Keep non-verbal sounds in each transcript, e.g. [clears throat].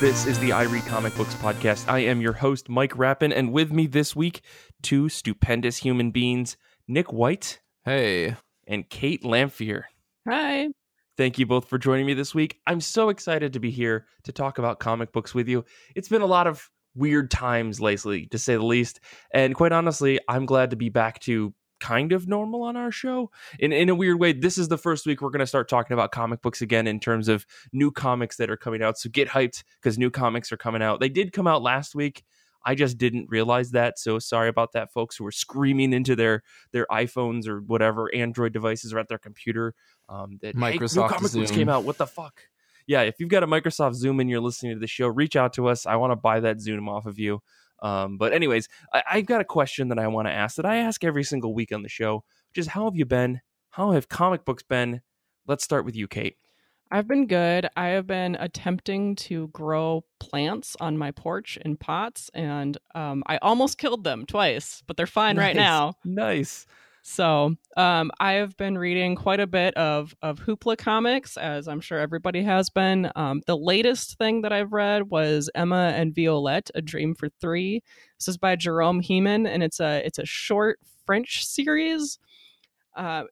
This is the I Read Comic Books podcast. I am your host, Mike Rappin, and with me this week, two stupendous human beings, Nick White Hey. and Kate Lamphere. Hi. Thank you both for joining me this week. I'm so excited to be here to talk about comic books with you. It's been a lot of weird times lately, to say the least. And quite honestly, I'm glad to be back to kind of normal on our show. In in a weird way, this is the first week we're going to start talking about comic books again in terms of new comics that are coming out. So get hyped because new comics are coming out. They did come out last week. I just didn't realize that. So sorry about that, folks who were screaming into their their iPhones or whatever Android devices or at their computer. Um, that hey, new Microsoft comic books came out. What the fuck? Yeah, if you've got a Microsoft Zune and you're listening to the show, reach out to us. I want to buy that Zune off of you. Um, but anyways, I, I've got a question that I want to ask that I ask every single week on the show, which is how have you been? How have comic books been? Let's start with you, Kate. I've been good. I have been attempting to grow plants on my porch in pots, and um, I almost killed them twice, but they're fine right now. Nice. So um, I have been reading quite a bit of of Hoopla comics, as I'm sure everybody has been. Um, the latest thing that I've read was Emma and Violette: A Dream for Three. This is by Jerome Hamon, and it's a it's a short French series. Uh,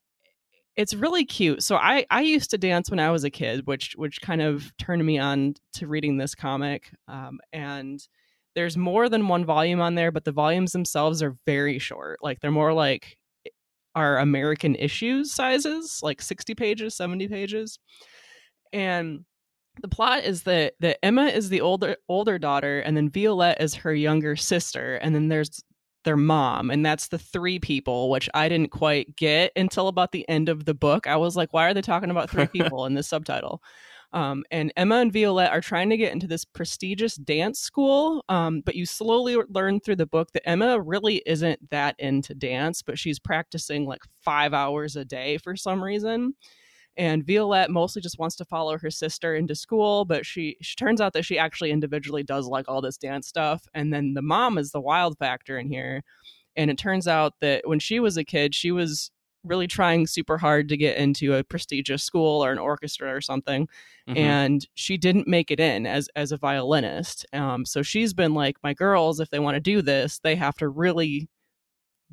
it's really cute. So I I used to dance when I was a kid, which which kind of turned me on to reading this comic. Um, and there's more than one volume on there, but the volumes themselves are very short. Like they're more like our American issues sizes, like 60 pages, 70 pages. And the plot is that that Emma is the older older daughter and then Violette is her younger sister and then there's their mom and that's the three people which I didn't quite get until about the end of the book. I was like why are they talking about three [laughs] people in this subtitle? Um, and Emma and Violette are trying to get into this prestigious dance school, um, but you slowly learn through the book that Emma really isn't that into dance, but she's practicing like five hours a day for some reason. And Violette mostly just wants to follow her sister into school, but she, she turns out that she actually individually does like all this dance stuff. And then the mom is the wild factor in here. And it turns out that when she was a kid, she was really trying super hard to get into a prestigious school or an orchestra or something Mhm. and she didn't make it in as as a violinist um so she's been like my girls if they want to do this they have to really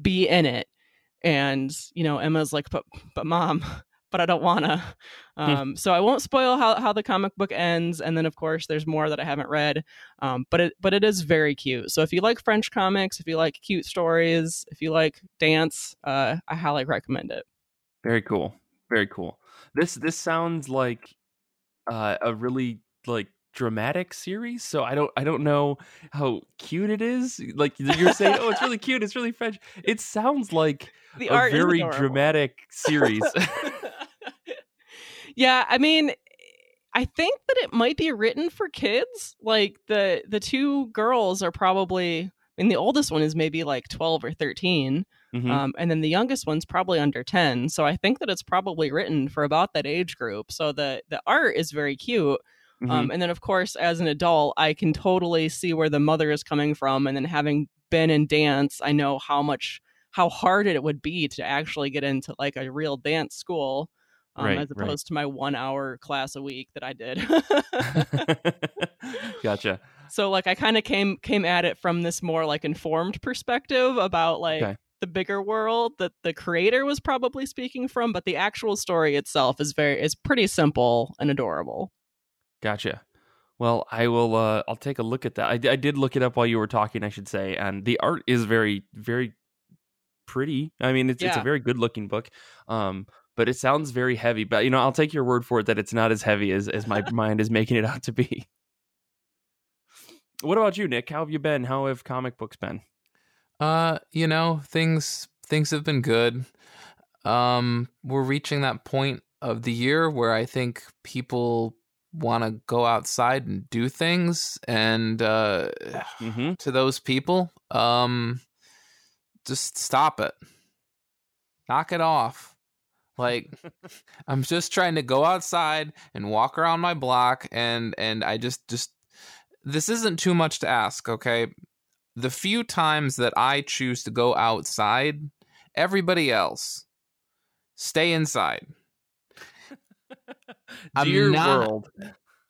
be in it and you know emma's like but but mom but i don't wanna um so i won't spoil how, how the comic book ends and then of course there's more that i haven't read um but it but it is very cute so if you like french comics if you like cute stories if you like dance uh i highly recommend it Very cool. Very cool. This this sounds like uh, a really like dramatic series. So I don't I don't know how cute it is. Like you're saying, oh, it's really [laughs] cute. It's really French. It sounds like the a very dramatic series. [laughs] [laughs] yeah, I mean, I think that it might be written for kids. Like the the two girls are probably. I mean, the oldest one is maybe like twelve or 13 Mhm. um, and then the youngest one's probably under ten. So I think that it's probably written for about that age group. So the the art is very cute. Mhm. Um, and then, of course, as an adult, I can totally see where the mother is coming from. And then, having been in dance, I know how much how hard it would be to actually get into like a real dance school, um, Right, as right. opposed to my one hour class a week that I did. [laughs] gotcha. [laughs] so, like, I kind of came came at it from this more like informed perspective about like. Okay. The bigger world that the creator was probably speaking from, but the actual story itself is very is pretty simple and adorable. Gotcha. Well, I will. Uh, I'll take a look at that. I, I did look it up while you were talking, I should say, and the art is very, very pretty. I mean, it's it's a very good looking book. Um, but it sounds very heavy. But you know, I'll take your word for it that it's not as heavy as as my [laughs] mind is making it out to be. What about you, Nick? How have you been? How have comic books been? Uh, you know, things things have been good. Um, we're reaching that point of the year where I think people want to go outside and do things and uh Mm-hmm. to those people, um just stop it. Knock it off. Like [laughs] I'm just trying to go outside and walk around my block and and I just just this isn't too much to ask, okay? The few times that I choose to go outside, everybody else stay inside. [laughs] I'm Dear not- world.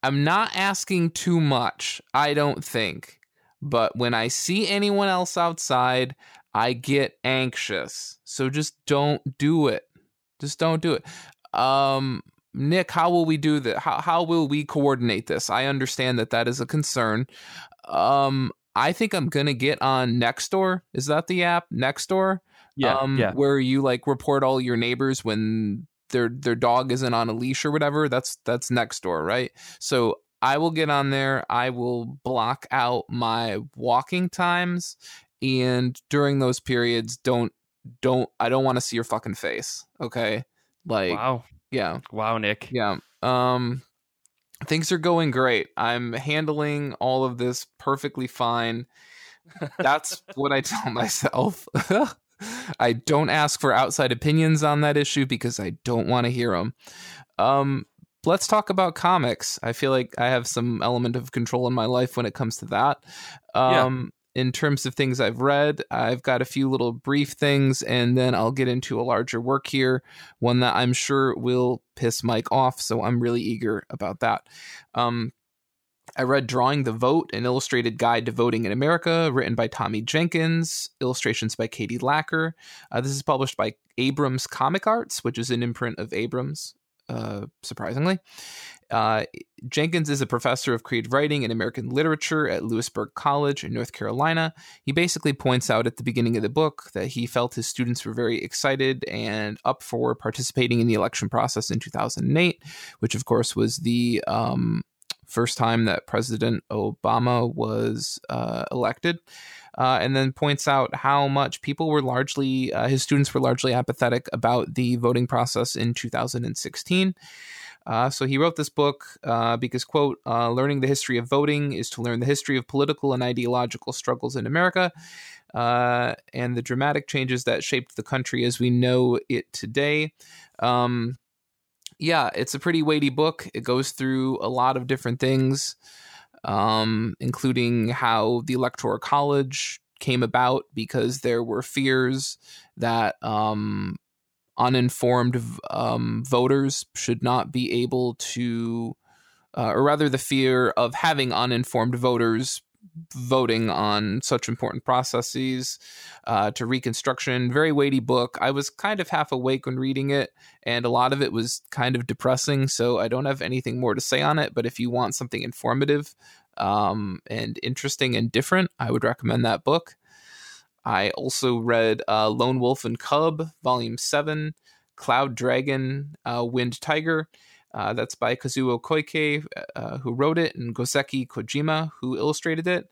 I'm not asking too much, I don't think. But when I see anyone else outside, I get anxious. So just don't do it. Just don't do it. Um, Nick, how will we do that? How how will we coordinate this? I understand that that is a concern. Um, I think I'm gonna get on Nextdoor. Is that the app Nextdoor? Yeah, um, yeah. Where you like report all your neighbors when their their dog isn't on a leash or whatever. That's that's Nextdoor, right? So I will get on there. I will block out my walking times, and during those periods, don't don't I don't want to see your fucking face. Okay, like wow, yeah, wow, Nick. yeah. Um, things are going great. I'm handling all of this perfectly fine. That's [laughs] what I tell myself. [laughs] I don't ask for outside opinions on that issue because I don't want to hear them. Um, let's talk about comics. I feel like I have some element of control in my life when it comes to that. Um, In terms of things I've read, I've got a few little brief things, and then I'll get into a larger work here, one that I'm sure will piss Mike off. So I'm really eager about that. Um, I read Drawing the Vote, an illustrated guide to voting in America, written by Tommy Jenkins, illustrations by Katie Lacker. Uh, this is published by Abrams Comic Arts, which is an imprint of Abrams, uh, surprisingly. Uh, Jenkins is a professor of creative writing and American literature at Louisburg College in North Carolina. He basically points out at the beginning of the book that he felt his students were very excited and up for participating in the election process in 2008, which, of course, was the um, first time that President Obama was uh, elected. Uh, and then points out how much people were largely, uh, his students were largely apathetic about the voting process in 2016. Uh, so he wrote this book uh, because, quote, uh, learning the history of voting is to learn the history of political and ideological struggles in America and the dramatic changes that shaped the country as we know it today. Um, yeah, it's a pretty weighty book. It goes through a lot of different things, um, including how the Electoral College came about because there were fears that um, uninformed um, voters should not be able to, uh, or rather, the fear of having uninformed voters voting on such important processes uh, to Reconstruction. Very weighty book. I was kind of half awake when reading it, and a lot of it was kind of depressing. So I don't have anything more to say on it. But if you want something informative um, and interesting and different, I would recommend that book. I also read uh, Lone Wolf and Cub, Volume 7, Cloud Dragon, uh, Wind Tiger. Uh, that's by Kazuo Koike, uh, who wrote it, and Goseki Kojima, who illustrated it.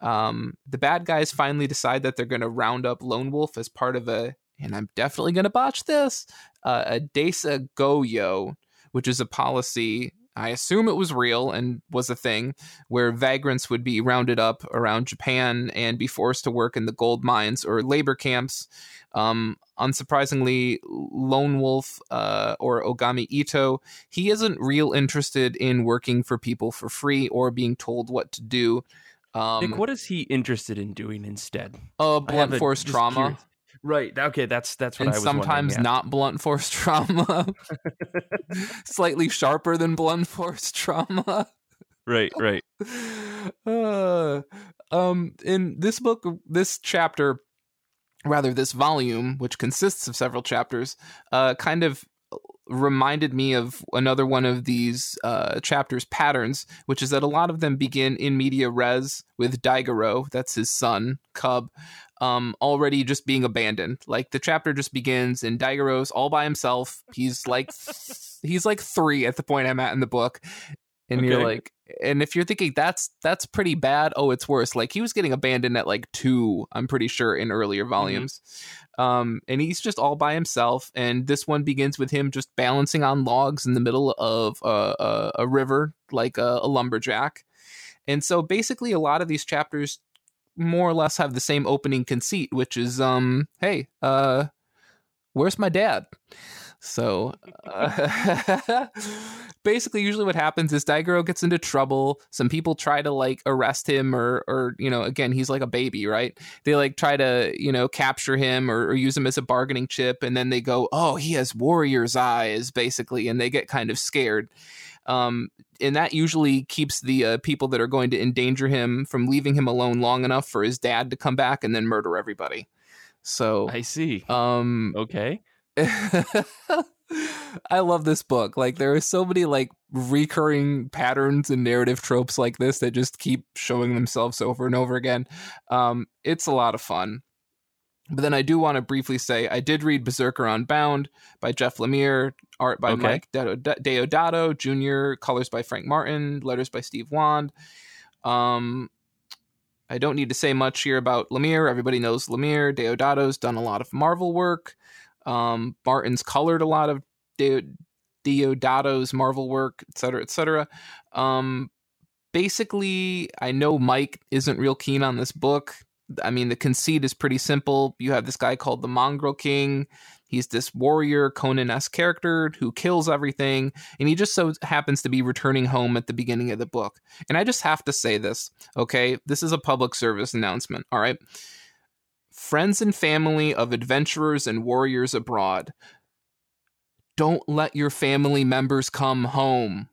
Um, the bad guys finally decide that they're going to round up Lone Wolf as part of a, and I'm definitely going to botch this, uh, a Desa Goyo, which is a policy I assume it was real and was a thing where vagrants would be rounded up around Japan and be forced to work in the gold mines or labor camps. Um, unsurprisingly, Lone Wolf uh, or Ogami Itto, he isn't real interested in working for people for free or being told what to do. Um, Nick, what is he interested in doing instead? uh, blunt force trauma. curious. Right. Okay. That's that's what and I was sometimes wondering, not blunt force trauma. [laughs] Slightly sharper than blunt force trauma. Right. Right. [laughs] uh, um, in this book, this chapter, rather this volume, which consists of several chapters, uh, kind of reminded me of another one of these uh, chapters patterns, which is that a lot of them begin in media res with Daigoro, that's his son, Cub, um, already just being abandoned. Like the chapter just begins and Daigoro's all by himself. He's like [laughs] he's like three at the point I'm at in the book. And you're like and if you're thinking that's that's pretty bad, oh it's worse. Like he was getting abandoned at like two, I'm pretty sure, in earlier volumes. Um, and he's just all by himself. And this one begins with him just balancing on logs in the middle of a, a, a river, like a, a lumberjack. And so basically, a lot of these chapters more or less have the same opening conceit, which is, um, hey, uh, where's my dad? So [laughs] uh, [laughs] basically, usually what happens is Daigoro gets into trouble. Some people try to like arrest him, or or you know, again, he's like a baby, right? They like try to you know capture him or, or use him as a bargaining chip, and then they go, oh, he has warrior's eyes, basically, and they get kind of scared. Um, and that usually keeps the uh, people that are going to endanger him from leaving him alone long enough for his dad to come back and then murder everybody. So I see. um Okay. [laughs] I love this book. Like there are so many like recurring patterns and narrative tropes like this that just keep showing themselves over and over again. Um, it's a lot of fun. But then I do want to briefly say I did read Berserker Unbound by Jeff Lemire, art by Okay. Mike Deodato, Jr., colors by Frank Martin, letters by Steve Wand. Um, I don't need to say much here about Lemire. Everybody knows Lemire. Deodato's done a lot of Marvel work. Um, Martin's colored a lot of De- Deodato's Marvel work, et cetera, et cetera. Um, basically, I know Mike isn't real keen on this book. I mean, the conceit is pretty simple. You have this guy called the Mongrel King. He's this warrior Conan esque character who kills everything, and he just so happens to be returning home at the beginning of the book. And I just have to say this, okay? This is a public service announcement, all right? Friends and family of adventurers and warriors abroad, don't let your family members come home.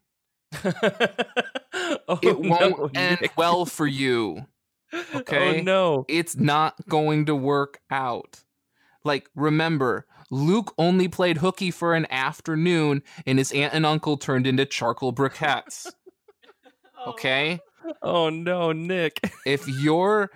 [laughs] oh, It won't no, end Nick. well for you. [laughs] Oh, okay? Oh no. it's not going to work out. Like, remember, Luke only played hooky for an afternoon, and his aunt and uncle turned into charcoal briquettes. [laughs] Oh. Okay? Oh no, Nick. If your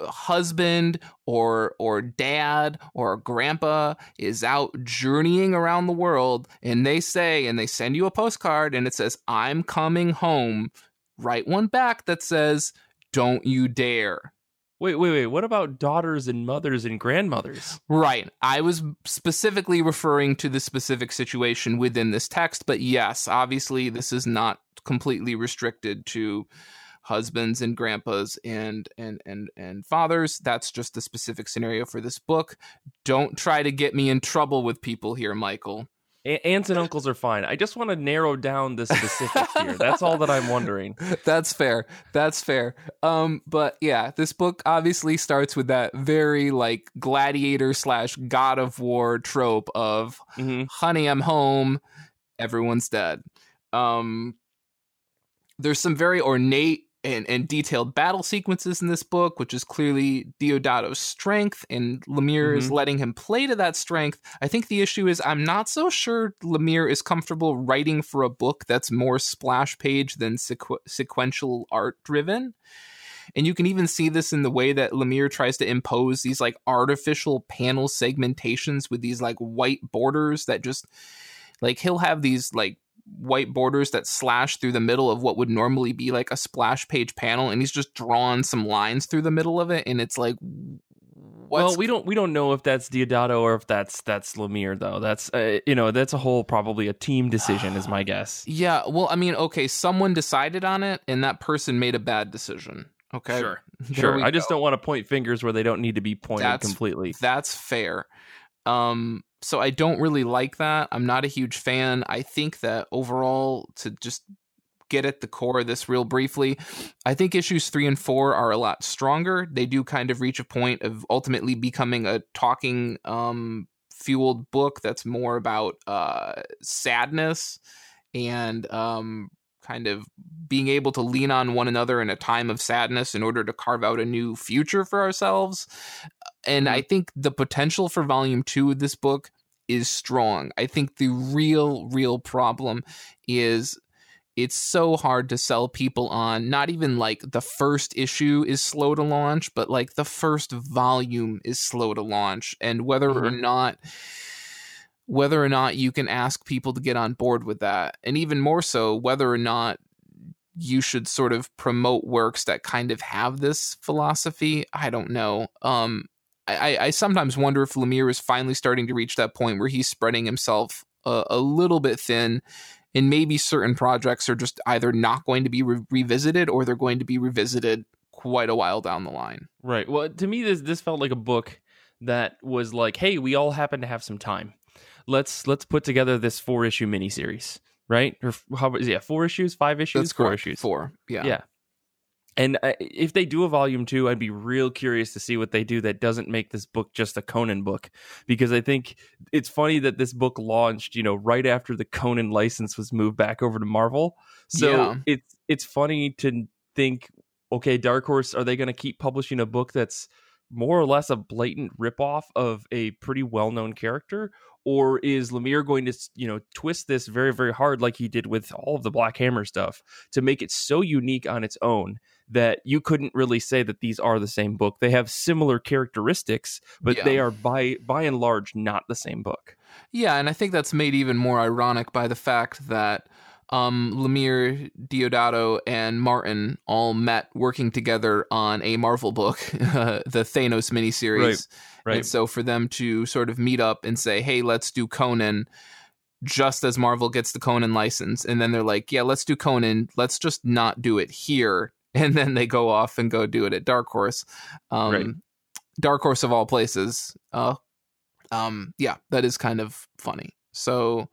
husband or or dad or grandpa is out journeying around the world and they say and they send you a postcard and it says I'm coming home write one back that says don't you dare Wait, wait, wait. What about daughters and mothers and grandmothers? Right. I was specifically referring to the specific situation within this text, but yes, obviously this is not completely restricted to husbands and grandpas and and and and fathers. That's just the specific scenario for this book. Don't try to get me in trouble with people here, Michael. Aunts and uncles are fine. I just want to narrow down the specifics here. That's all that I'm wondering. [laughs] That's fair. That's fair. Um, but yeah, this book obviously starts with that very like gladiator slash god of war trope of hmm honey, I'm home, everyone's dead. Um, there's some very ornate and, and detailed battle sequences in this book, which is clearly Deodato's strength, and Lemire is Mhm. letting him play to that strength. I think the issue is I'm not so sure Lemire is comfortable writing for a book that's more splash page than sequ- sequential art driven. And you can even see this in the way that Lemire tries to impose these like artificial panel segmentations with these like white borders that just like he'll have these like white borders that slash through the middle of what would normally be like a splash page panel and he's just drawn some lines through the middle of it and it's like Well, we don't we don't know if that's Deodato or if that's that's Lemire though. That's uh, you know that's a whole probably a team decision is my [sighs] guess. yeah well i mean okay someone decided on it and that person made a bad decision okay There sure. I just go. don't want to point fingers where they don't need to be pointed That's- completely. That's fair. Um, so I don't really like that. I'm not a huge fan. I think that overall, to just get at the core of this real briefly, I think issues three and four are a lot stronger. They do kind of reach a point of ultimately becoming a talking um fueled book that's more about uh sadness and um kind of being able to lean on one another in a time of sadness in order to carve out a new future for ourselves and I think the potential for volume two of this book is strong. I think the real, real problem is it's so hard to sell people on. Not even like the first issue is slow to launch, but like the first volume is slow to launch. And whether or Mhm. not whether or not you can ask people to get on board with that and even more so whether or not you should sort of promote works that kind of have this philosophy i don't know um I, I sometimes wonder if Lemire is finally starting to reach that point where he's spreading himself a, a little bit thin, and maybe certain projects are just either not going to be re- revisited or they're going to be revisited quite a while down the line. Right. Well, to me, this this felt like a book that was like, "Hey, we all happen to have some time. Let's let's put together this four issue miniseries." Right? Or how? Yeah, four issues, five issues, That's four correct. issues. Four, yeah, Yeah. And uh, if they do a volume two, I'd be real curious to see what they do that doesn't make this book just a Conan book. Because I think it's funny that this book launched, you know, right after the Conan license was moved back over to Marvel. So Yeah. it's it's funny to think, okay, Dark Horse, are they going to keep publishing a book that's more or less a blatant ripoff of a pretty well known character? Or is Lemire going to, you know, twist this very, very hard like he did with all of the Black Hammer stuff to make it so unique on its own that you couldn't really say that these are the same book. They have similar characteristics, but Yeah. they are by by and large not the same book. Yeah, and I think that's made even more ironic by the fact that um, Lemire, Deodato, and Martin all met working together on a Marvel book, [laughs] the Thanos miniseries. Right. And so for them to sort of meet up and say, hey, let's do Conan just as Marvel gets the Conan license. And then they're like, yeah, let's do Conan. Let's just not do it here. [laughs] And then they go off and go do it at Dark Horse. Um, Right. Dark Horse of all places. Uh, um, yeah, that is kind of funny. So,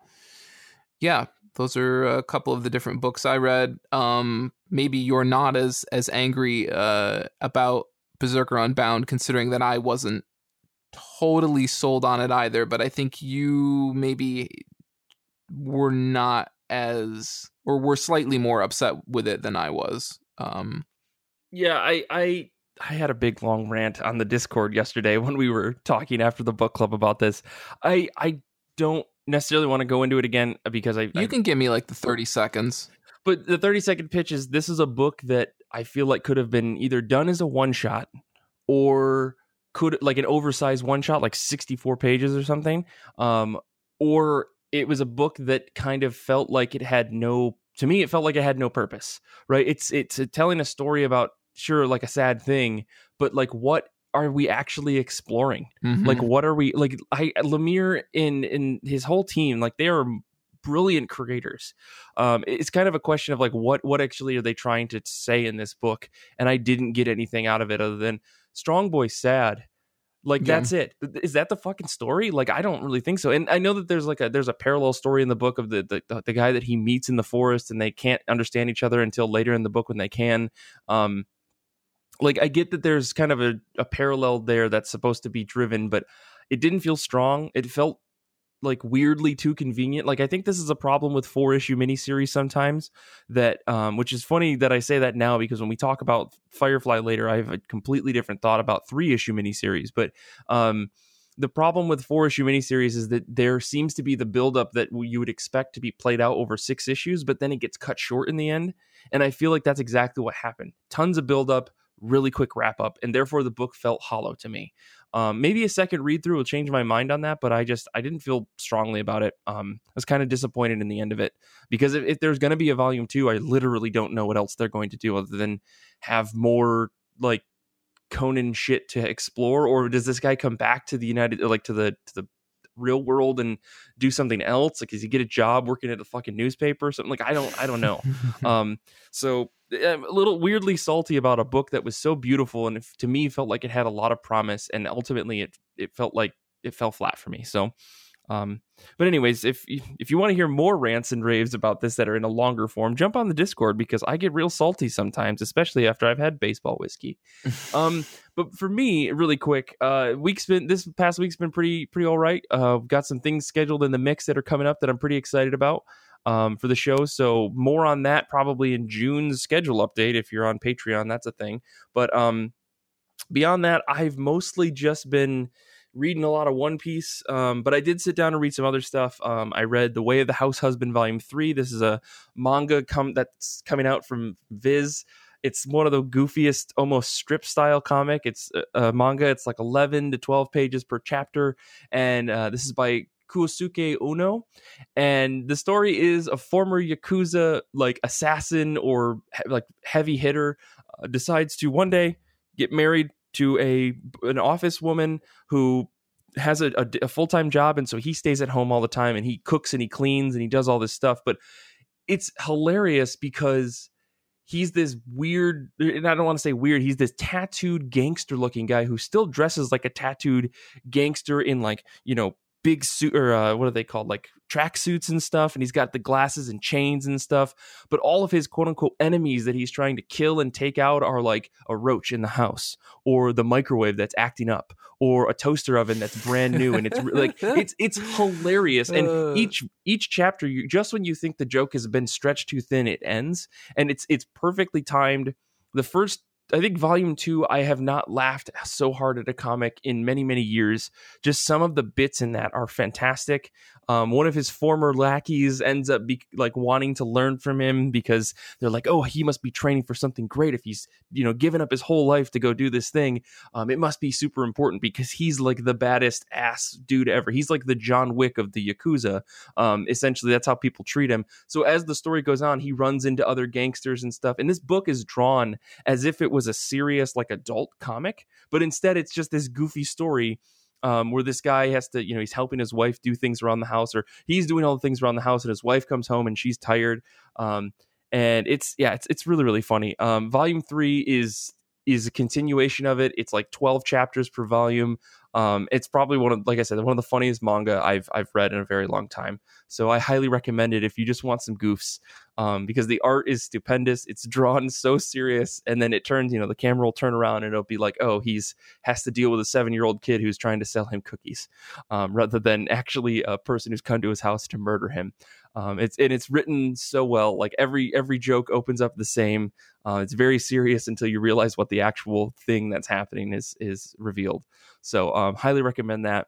yeah, those are a couple of the different books I read. Um, maybe you're not as as angry uh, about Berserker Unbound, considering that I wasn't totally sold on it either. But I think you maybe were not as or were slightly more upset with it than I was. Um, Yeah, I I I had a big long rant on the Discord yesterday [laughs] when we were talking after the book club about this. I I don't necessarily want to go into it again because I, you I can give me like the thirty seconds. but the 30 second pitch is this is a book that I feel like could have been either done as a one shot or could like an oversized one shot like 64 pages or something um or it was a book that kind of felt like it had no to me it felt like it had no purpose right? It's it's telling a story about sure like a sad thing but like what are we actually exploring? Mhm. like what are we like i lemire in in his whole team like they are brilliant creators. Um it's kind of a question of like what what actually are they trying to say in this book? And i didn't get anything out of it other than strong boy sad like Yeah. that's it is that the fucking story like i don't really think so and i know that there's like a there's a parallel story in the book of the the, the, guy that he meets in the forest and they can't understand each other until later in the book when they can um like I get that there's kind of a, a parallel there that's supposed to be driven, but it didn't feel strong. It felt like weirdly too convenient. Like I think this is a problem with four issue miniseries sometimes. That um, which is funny that I say that now because when we talk about Firefly later, I have a completely different thought about three issue miniseries. But um, the problem with four issue miniseries is that there seems to be the buildup that you would expect to be played out over six issues, but then it gets cut short in the end. And I feel like that's exactly what happened. Tons of buildup, really quick wrap up, and therefore the book felt hollow to me. Um, maybe a second read through will change my mind on that, but I just I didn't feel strongly about it. Um, I was kind of disappointed in the end of it because if, if there's going to be a volume two, I literally don't know what else they're going to do other than have more like Conan shit to explore, or does this guy come back to the United like to the to the real world and do something else? Like, does he get a job working at a fucking newspaper or something? Like, I don't I don't know. [laughs] um, so I'm a little weirdly salty about a book that was so beautiful and it, to me felt like it had a lot of promise, and ultimately it it felt like it fell flat for me. So. Um, but anyways, if if you want to hear more rants and raves about this that are in a longer form, jump on the Discord because I get real salty sometimes, especially after I've had baseball whiskey. [laughs] um, but for me, really quick, uh, week's been this past week's been pretty pretty all right. Uh, got some things scheduled in the mix that are coming up that I'm pretty excited about um, for the show. So more on that probably in June's schedule update. If you're on Patreon, that's a thing. But um, beyond that, I've mostly just been reading a lot of One Piece. Um, but I did sit down and read some other stuff. Um, I read The Way of the House Husband Volume Three. This is a manga come that's coming out from Viz. It's one of the goofiest, almost strip style comic. It's a, a manga. It's like 11 to 12 pages per chapter, and uh, this is by Kousuke Oono. And the story is a former yakuza like assassin or he- like heavy hitter uh, decides to one day get married to a an office woman who has a, a, a full-time job and so he stays at home all the time and he cooks and he cleans and he does all this stuff but it's hilarious because he's this weird and i don't want to say weird he's this tattooed gangster looking guy who still dresses like a tattooed gangster in like you know big suit or uh, what are they called? Like tracksuits and stuff, and he's got the glasses and chains and stuff. But all of his quote unquote enemies that he's trying to kill and take out are like a roach in the house, or the microwave that's acting up, or a toaster oven that's brand new, and it's like [laughs] it's it's hilarious. And Uh. each each chapter, you just when you think the joke has been stretched too thin, it ends, and it's it's perfectly timed. The first I think volume two, I have not laughed so hard at a comic in many, many years. Just some of the bits in that are fantastic. Um, one of his former lackeys ends up be, like wanting to learn from him because they're like, "Oh, he must be training for something great if he's you know given up his whole life to go do this thing. Um, it must be super important because he's like the baddest ass dude ever. He's like the John Wick of the yakuza. Um, essentially, that's how people treat him. So as the story goes on, he runs into other gangsters and stuff. And this book is drawn as if it was a serious like adult comic, but instead it's just this goofy story um, where this guy has to, you know, he's helping his wife do things around the house, or he's doing all the things around the house, and his wife comes home and she's tired. Um, and it's yeah, it's it's really really funny. Um, volume three is is a continuation of it. It's like twelve chapters per volume. Um, it's probably one of, like I said, one of the funniest manga I've I've read in a very long time. So I highly recommend it if you just want some goofs, um, because the art is stupendous. It's drawn so serious, and then it turns, you know, the camera will turn around and it'll be like, oh, he's has to deal with a seven year old kid who's trying to sell him cookies, um, rather than actually a person who's come to his house to murder him. Um, it's and it's written so well. Like every every joke opens up the same. Uh, it's very serious until you realize what the actual thing that's happening is is revealed. So um, highly recommend that.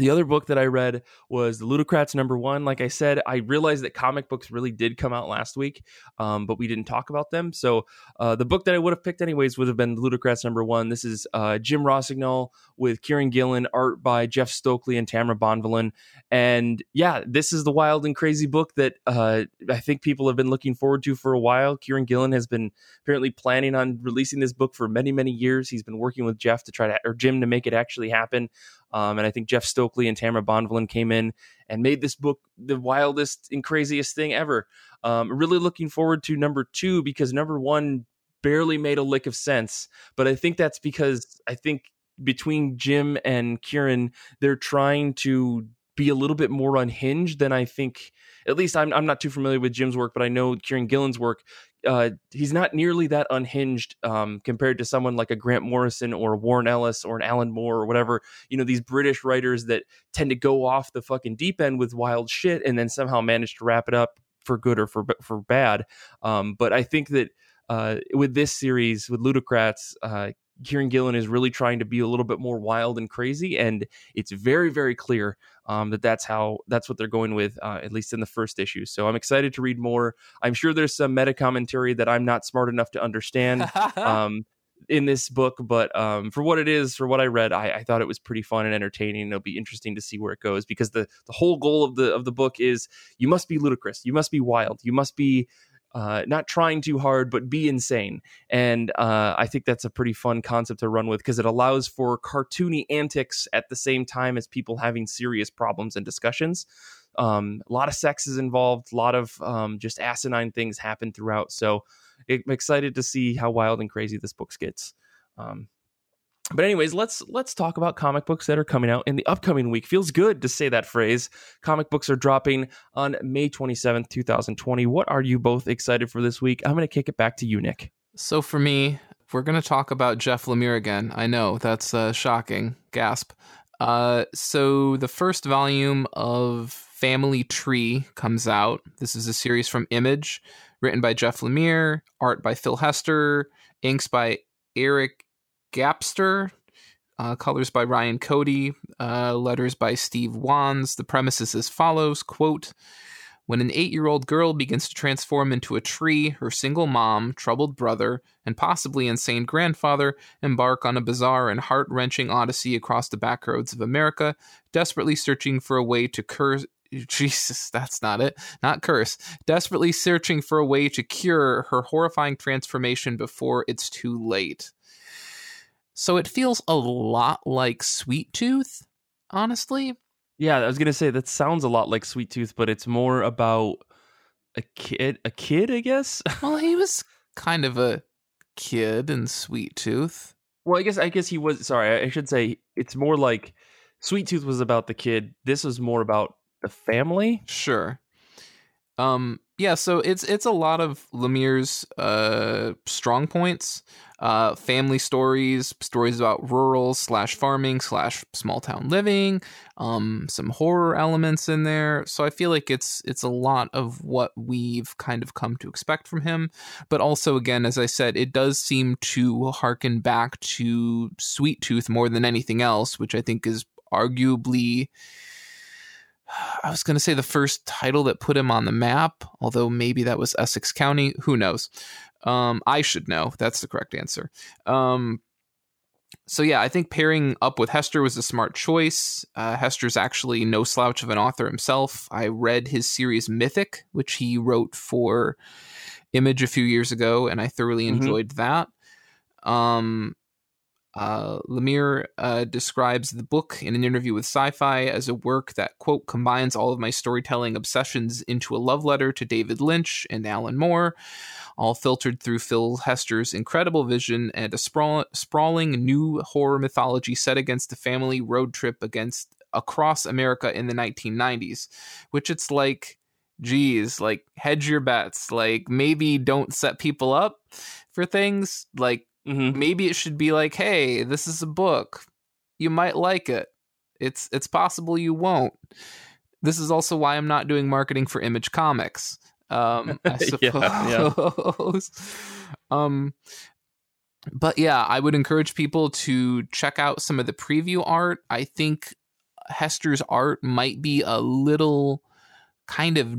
The other book that I read was The Ludocrats number one. Like I said, I realized that comic books really did come out last week, um, but we didn't talk about them. So uh, the book that I would have picked anyways would have been The Ludocrats number one. This is uh, Jim Rossignol with Kieron Gillen, art by Jeff Stokely and Tamara Bonvillain. And yeah, this is the wild and crazy book that uh, I think people have been looking forward to for a while. Kieron Gillen has been apparently planning on releasing this book for many, many years. He's been working with Jeff to try to, or Jim to make it actually happen. Um, and I think Jeff Stokely and Tamara Bonvillain came in and made this book the wildest and craziest thing ever. Um, really looking forward to number two because number one barely made a lick of sense. But I think that's because I think between Jim and Kieron, they're trying to be a little bit more unhinged than I think. At least I'm, I'm not too familiar with Jim's work, but I know Kieron Gillen's work. Uh, he's not nearly that unhinged um, compared to someone like a Grant Morrison or a Warren Ellis or an Alan Moore or whatever. You know, these British writers that tend to go off the fucking deep end with wild shit and then somehow manage to wrap it up for good or for for bad. Um, but I think that uh, with this series, with Ludocrats, uh, Kieron Gillen is really trying to be a little bit more wild and crazy, and it's very, very clear um, that that's how that's what they're going with, uh, at least in the first issue. So I'm excited to read more. I'm sure there's some meta commentary that I'm not smart enough to understand [laughs] um, in this book, but um, for what it is, for what I read, I, I thought it was pretty fun and entertaining. It'll be interesting to see where it goes because the the whole goal of the of the book is you must be ludicrous, you must be wild, you must be uh, not trying too hard, but be insane. And uh, I think that's a pretty fun concept to run with because it allows for cartoony antics at the same time as people having serious problems and discussions. Um, a lot of sex is involved, a lot of um, just asinine things happen throughout. So I'm excited to see how wild and crazy this book gets. Um, but anyways, let's let's talk about comic books that are coming out in the upcoming week. Feels good to say that phrase. Comic books are dropping on May 27th, 2020. What are you both excited for this week? I'm going to kick it back to you, Nick. So for me, we're going to talk about Jeff Lemire again. I know that's uh, shocking. Gasp. Uh, so the first volume of Family Tree comes out. This is a series from Image, written by Jeff Lemire, art by Phil Hester, inks by Eric Gapstur, uh, colors by Ryan Cody, uh, letters by Steve Wands. The premise is as follows: "Quote." When an eight year old girl begins to transform into a tree, her single mom, troubled brother, and possibly insane grandfather embark on a bizarre and heart wrenching odyssey across the backroads of America, desperately searching for a way to curse. [laughs] Jesus, that's not it. Not curse. Desperately searching for a way to cure her horrifying transformation before it's too late. So it feels a lot like Sweet Tooth, honestly. Yeah, I was gonna say that sounds a lot like Sweet Tooth, but it's more about a kid. A kid, I guess. [laughs] Well, he was kind of a kid in Sweet Tooth. well, I guess I guess he was. Sorry, I should say it's more like Sweet Tooth was about the kid. This was more about the family. Sure. Um, yeah, so it's it's a lot of Lemire's uh, strong points, uh, family stories, stories about rural slash farming slash small town living, um, some horror elements in there. So I feel like it's it's a lot of what we've kind of come to expect from him. But also, again, as I said, it does seem to harken back to Sweet Tooth more than anything else, which I think is arguably I was going to say the first title that put him on the map, although maybe that was Essex County. Who knows? Um, I should know. That's the correct answer. Um, so yeah, I think pairing up with Hester was a smart choice. Uh, Hester's actually no slouch of an author himself. I read his series Mythic, which he wrote for Image a few years ago, and I thoroughly Mhm. enjoyed that. Um, uh, Lemire uh, describes the book in an interview with Sci Fi as a work that, quote, combines all of my storytelling obsessions into a love letter to David Lynch and Alan Moore, all filtered through Phil Hester's incredible vision and a sprawl- sprawling new horror mythology set against a family road trip against across America in the 1990s, which it's like, geez, like hedge your bets. Like maybe don't set people up for things. Like Mm-hmm. maybe it should be like, hey, this is a book. You might like it. It's it's possible you won't. This is also why I'm not doing marketing for Image Comics. Um, [laughs] I Yeah, suppose. [laughs] um, but yeah, I would encourage people to check out some of the preview art. I think Hester's art might be a little kind of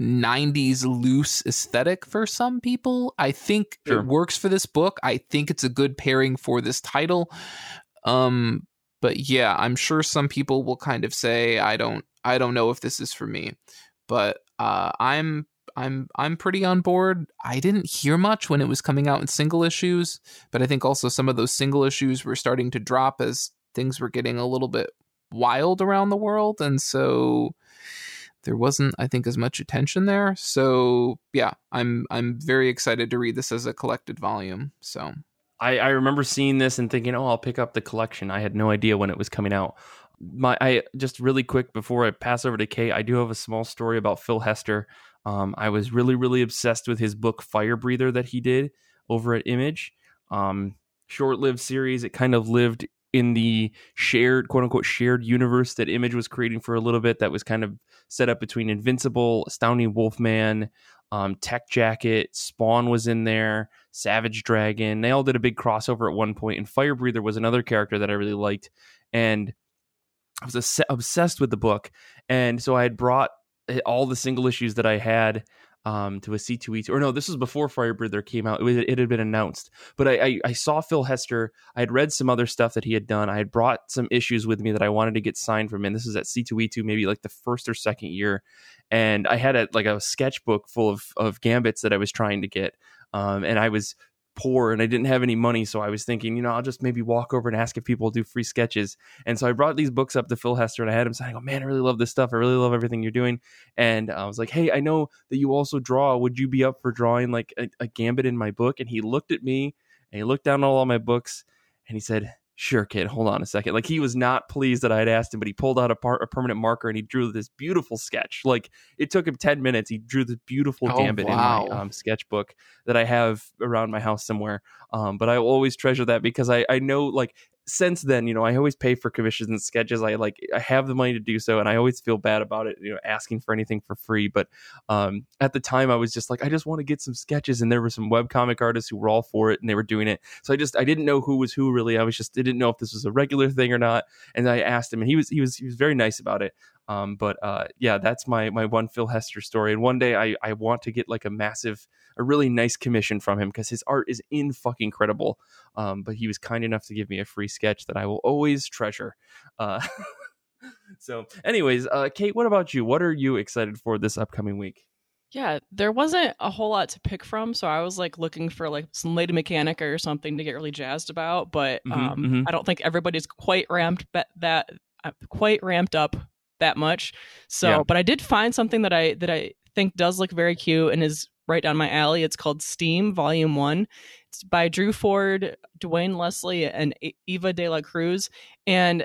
90s loose aesthetic for some people. I think Sure. it works for this book. I think it's a good pairing for this title. Um but yeah, I'm sure some people will kind of say I don't I don't know if this is for me. But uh I'm I'm I'm pretty on board. I didn't hear much when it was coming out in single issues, but I think also some of those single issues were starting to drop as things were getting a little bit wild around the world and so there wasn't I think as much attention there. So, yeah, I'm I'm very excited to read this as a collected volume. So, I, I remember seeing this and thinking, oh, I'll pick up the collection. I had no idea when it was coming out. My, I just really quick before I pass over to Kate, I do have a small story about Phil Hester. Um, I was really, really obsessed with his book Fire Breather that he did over at Image. Um, short-lived series. It kind of lived in the shared, quote unquote, shared universe that Image was creating for a little bit. That was kind of set up between Invincible, Astounding Wolfman, um, Tech Jacket, Spawn was in there, Savage Dragon. They all did a big crossover at one point, and Fire Breather was another character that I really liked, and I was obsessed with the book. And so I had brought eh, all the single issues that I had um, to a C2E2. Or no, this was before Firebreather came out. It, was, it had been announced. But I, I, I saw Phil Hester. I had read some other stuff that he had done. I had brought some issues with me that I wanted to get signed from him. This is at C2E2, maybe like the first or second year. And I had a, like a sketchbook full of, of gambits that I was trying to get. Um, and I was poor and I didn't have any money. So I was thinking, you know, I'll just maybe walk over and ask if people do free sketches. And so I brought these books up to Phil Hester and I had him saying, Oh man, I really love this stuff. I really love everything you're doing. And I was like, Hey, I know that you also draw. Would you be up for drawing like a, a gambit in my book? And he looked at me and he looked down at all my books and he said, Sure, kid, hold on a second. Like he was not pleased that I had asked him, but he pulled out a, par- a permanent marker and he drew this beautiful sketch. Like it took him 10 minutes. He drew this beautiful Oh, gambit wow. in my um, sketchbook that I have around my house somewhere. Um, but I always treasure that because I, I know like since then, you know, I always pay for commissions and sketches. I like I have the money to do so, and I always feel bad about it, you know, asking for anything for free. But um, at the time, I was just like, I just want to get some sketches, and there were some webcomic artists who were all for it, and they were doing it. So I just I didn't know who was who really. I was just I didn't know if this was a regular thing or not. And I asked him, and he was he was he was very nice about it. Um, but uh, yeah, that's my my one Phil Hester story. And one day I I want to get like a massive, a really nice commission from him because his art is in fucking incredible. Um, but he was kind enough to give me a free sketch that I will always treasure. Uh, [laughs] so, anyways, uh, Kate, what about you? What are you excited for this upcoming week? Yeah, there wasn't a whole lot to pick from, so I was like looking for like some Lady Mechanika or something to get really jazzed about. But Mhm, um, mhm. I don't think everybody's quite ramped ba- that uh, quite ramped up that much. So, Yeah. but I did find something that I that I think does look very cute and is right down my alley. It's called Steam Volume One. It's by Drew Ford, Dwayne Leslie, and Eva De La Cruz. And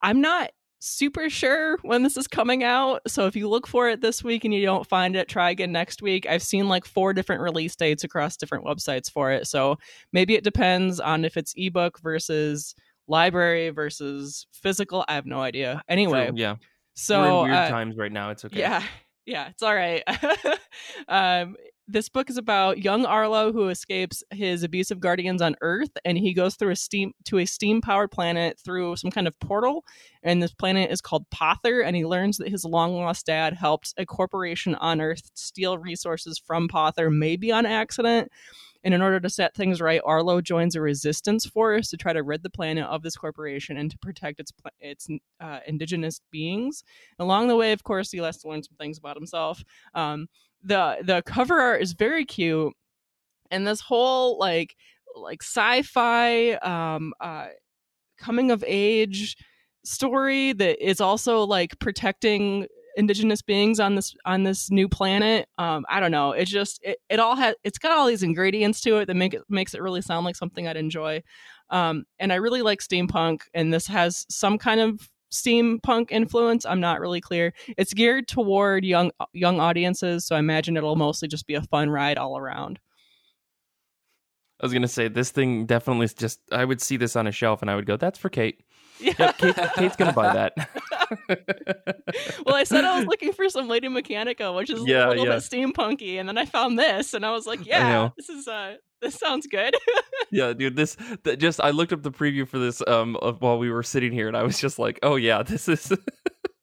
I'm not super sure when this is coming out. So if you look for it this week and you don't find it, try again next week. I've seen like four different release dates across different websites for it. So maybe it depends on if it's ebook versus library versus physical. I have no idea. Anyway, True, yeah. So We're in weird uh, times right now. It's okay. yeah, [laughs] yeah, it's all right. [laughs] um, this book is about young Arlo who escapes his abusive guardians on Earth, and he goes through a steam to a steam-powered planet through some kind of portal. And this planet is called Pother, and he learns that his long-lost dad helped a corporation on Earth steal resources from Pother, maybe on accident. And in order to set things right, Arlo joins a resistance force to try to rid the planet of this corporation and to protect its its uh, indigenous beings. Along the way, of course, he has to learn some things about himself. Um, the the cover art is very cute, and this whole like like sci-fi um, uh, coming of age story that is also like protecting indigenous beings on this on this new planet um i don't know it's just it, it all has it's got all these ingredients to it that make it makes it really sound like something i'd enjoy um and i really like steampunk and this has some kind of steampunk influence i'm not really clear it's geared toward young young audiences so i imagine it'll mostly just be a fun ride all around I was gonna say this thing definitely just. I would see this on a shelf and I would go, "That's for Kate." [laughs] Yep, Kate, Kate's gonna buy that. [laughs] [laughs] well, I said I was looking for some Lady Mechanika, which is Yeah, a little yeah. bit steampunky, and then I found this, and I was like, "Yeah, this is uh, this sounds good." yeah, dude. This that just. I looked up the preview for this um of, while we were sitting here, and I was just like, "Oh yeah, this is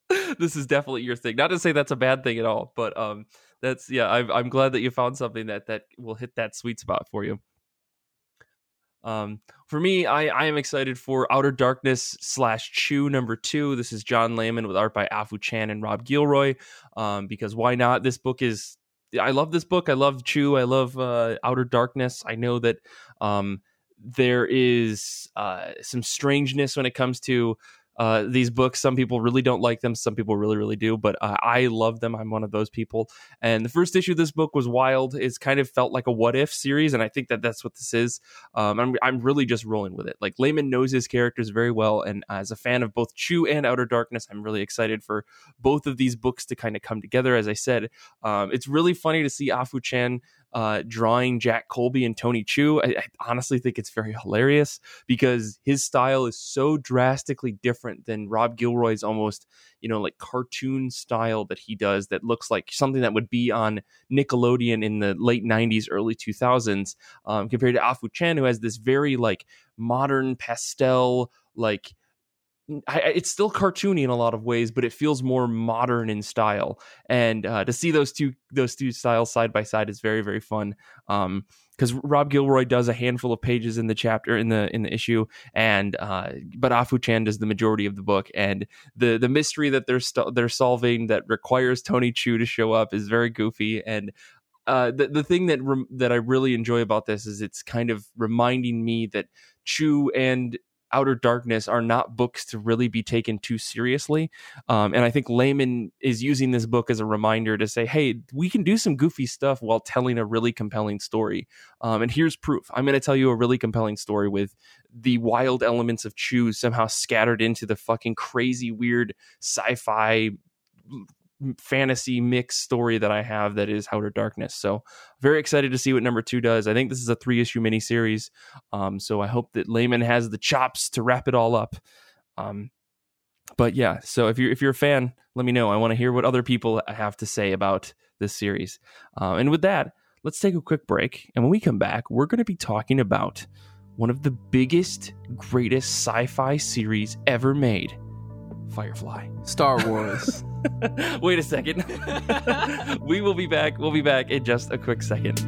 [laughs] this is definitely your thing." Not to say that's a bad thing at all, but um, that's yeah. I'm I'm glad that you found something that that will hit that sweet spot for you. Um, for me, I, I am excited for Outer Darkness slash Chew number two. This is John Layman with art by Afu Chan and Rob Guillory. Um, because why not? This book is I love this book. I love Chew. I love uh, Outer Darkness. I know that um, there is uh, some strangeness when it comes to uh, these books. Some people really don't like them. Some people really, really do. But uh, I love them. I'm one of those people. And the first issue of this book was wild. It's kind of felt like a what if series, and I think that that's what this is. Um, I'm I'm really just rolling with it. Like Layman knows his characters very well, and as a fan of both Chew and Outer Darkness, I'm really excited for both of these books to kind of come together. As I said, um, it's really funny to see Afu Chan uh, drawing Jack Colby and Tony Chu. I, I honestly think it's very hilarious because his style is so drastically different than Rob Guillory's almost, you know, like cartoon style that he does that looks like something that would be on Nickelodeon in the late 90s, early 2000s, um, compared to Afu Chan, who has this very like modern pastel, like I, it's still cartoony in a lot of ways, but it feels more modern in style. And uh, to see those two those two styles side by side is very very fun. Um, because Rob Guillory does a handful of pages in the chapter in the in the issue, and uh, but Afu Chan does the majority of the book. And the the mystery that they're st- they're solving that requires Tony Chu to show up is very goofy. And uh, the the thing that rem- that I really enjoy about this is it's kind of reminding me that Chew and Outer Darkness are not books to really be taken too seriously. Um, and I think Layman is using this book as a reminder to say, hey, we can do some goofy stuff while telling a really compelling story. Um, and here's proof. I'm going to tell you a really compelling story with the wild elements of Chew somehow scattered into the fucking crazy, weird sci fi fantasy mix story that I have that is Outer Darkness. So very excited to see what number two does. I think this is a three issue miniseries. Um, so I hope that Layman has the chops to wrap it all up. Um, but yeah, so if you're if you're a fan, let me know. I want to hear what other people have to say about this series. Uh, and with that, let's take a quick break. And when we come back, we're going to be talking about one of the biggest, greatest sci-fi series ever made, Firefly. Star Wars. [laughs] [laughs] Wait a second. [laughs] we will be back. We'll be back in just a quick second.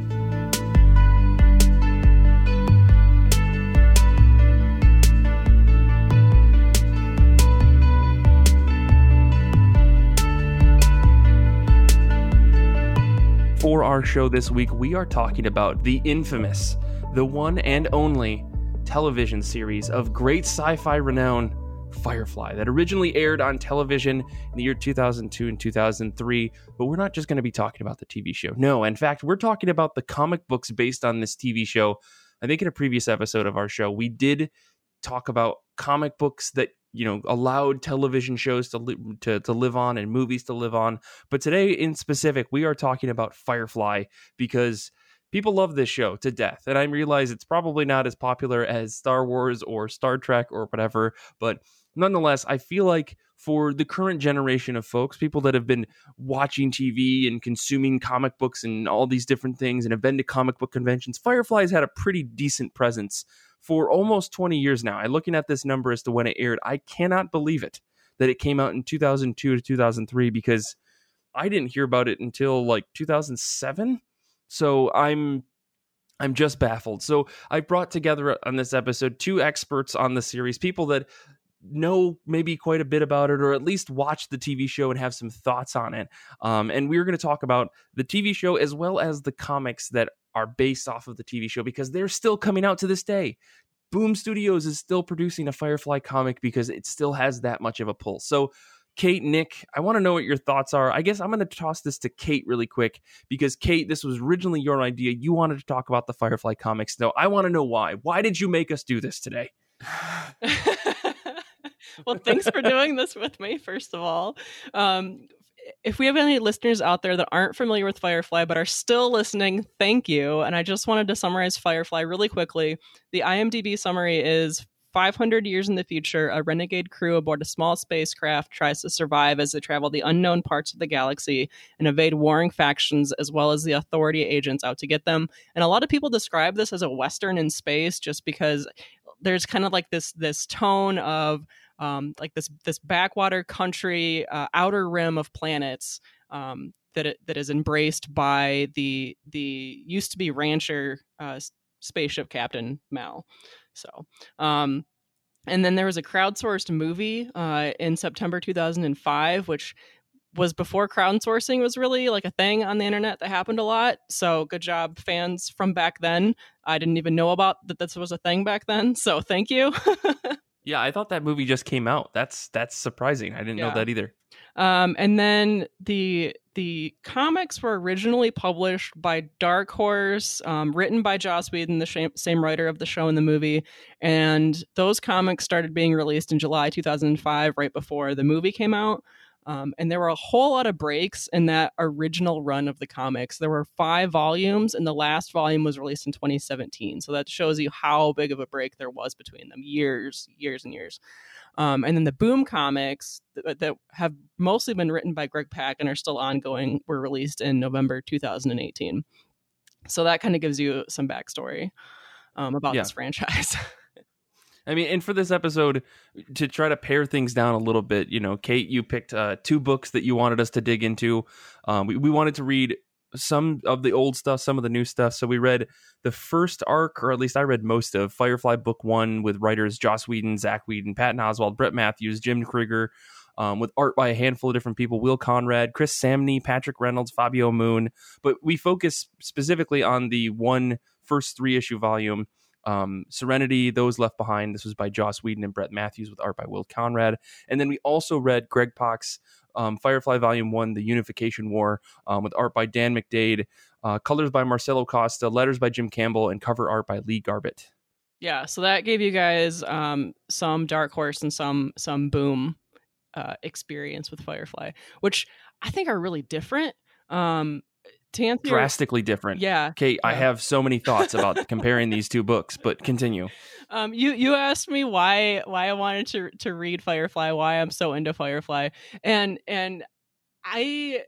For our show this week, we are talking about the infamous, the one and only television series of great sci fi renown, Firefly, that originally aired on television in the year 2002 and 2003. But we're not just going to be talking about the TV show. No, in fact, we're talking about the comic books based on this TV show. I think in a previous episode of our show, we did talk about comic books that you know allowed television shows to li- to to live on and movies to live on. But today in specific, we are talking about Firefly because people love this show to death, and I realize it's probably not as popular as Star Wars or Star Trek or whatever, but nonetheless, I feel like for the current generation of folks, people that have been watching TV and consuming comic books and all these different things and have been to comic book conventions, Firefly's had a pretty decent presence for almost 20 years now. I'm looking at this number as to when it aired. I cannot believe it that it came out in 2002 to 2003 because I didn't hear about it until like 2007. So I'm I'm just baffled. So I brought together on this episode two experts on the series, people that know maybe quite a bit about it or at least watch the TV show and have some thoughts on it. Um, and we're going to talk about the TV show as well as the comics that are based off of the TV show because they're still coming out to this day. Boom Studios is still producing a Firefly comic because it still has that much of a pull. So, Kate, Nick, I want to know what your thoughts are. I guess I'm going to toss this to Kate really quick because, Kate, this was originally your idea. You wanted to talk about the Firefly comics. No, I want to know why. Why did you make us do this today? [sighs] [laughs] [laughs] well, thanks for doing this with me, first of all. Um, if we have any listeners out there that aren't familiar with Firefly but are still listening, thank you. And I just wanted to summarize Firefly really quickly. The IMDb summary is 500 years in the future, a renegade crew aboard a small spacecraft tries to survive as they travel the unknown parts of the galaxy and evade warring factions as well as the authority agents out to get them. And a lot of people describe this as a western in space just because there's kind of like this this tone of um, like this this backwater country, uh, outer rim of planets um, that it, that is embraced by the the used to be rancher uh, spaceship captain Mal. So. Um, and then there was a crowdsourced movie uh, in September 2005, which was before crowdsourcing was really like a thing on the internet that happened a lot. So good job, fans from back then. I didn't even know about that this was a thing back then. So thank you. [laughs] Yeah, I thought that movie just came out. That's that's surprising. I didn't yeah. know that either. Um, and then the the comics were originally published by Dark Horse, um, written by Joss Whedon, the sh- same writer of the show and the movie. And those comics started being released in July 2005, right before the movie came out. Um, and there were a whole lot of breaks in that original run of the comics. There were five volumes, and the last volume was released in 2017. So that shows you how big of a break there was between them years, years, and years. Um, and then the Boom comics that, that, have mostly been written by Greg Pak and are still ongoing were released in November 2018. So that kind of gives you some backstory um, about yeah. this franchise. [laughs] I mean, and for this episode, to try to pare things down a little bit, you know, Kate, you picked uh, two books that you wanted us to dig into. Um, we, we wanted to read some of the old stuff, some of the new stuff. So we read the first arc, or at least I read most of Firefly Book One with writers Joss Whedon, Zack Whedon, Patton Oswalt, Brett Matthews, Jim Krueger, um, with art by a handful of different people Will Conrad, Chris Samnee, Patric Reynolds, Fabio Moon. But we focus specifically on the one first three issue volume um, Serenity, Those Left Behind. This was by Joss Whedon and Brett Matthews with art by Will Conrad. And then we also read Greg Pak's um, Firefly Volume 1, The Unification War, um, with art by Dan McDaid, uh, colors by Marcelo Costa, letters by Jim Campbell, and cover art by Lee Garbett. Yeah, so that gave you guys um, some Dark Horse and some some Boom uh, experience with Firefly, which I think are really different. Um, to answer drastically different. Yeah. Kate, yeah. I have so many thoughts about [laughs] comparing these two books, but continue. Um, you you asked me why why I wanted to to read Firefly, why I'm so into Firefly, and and I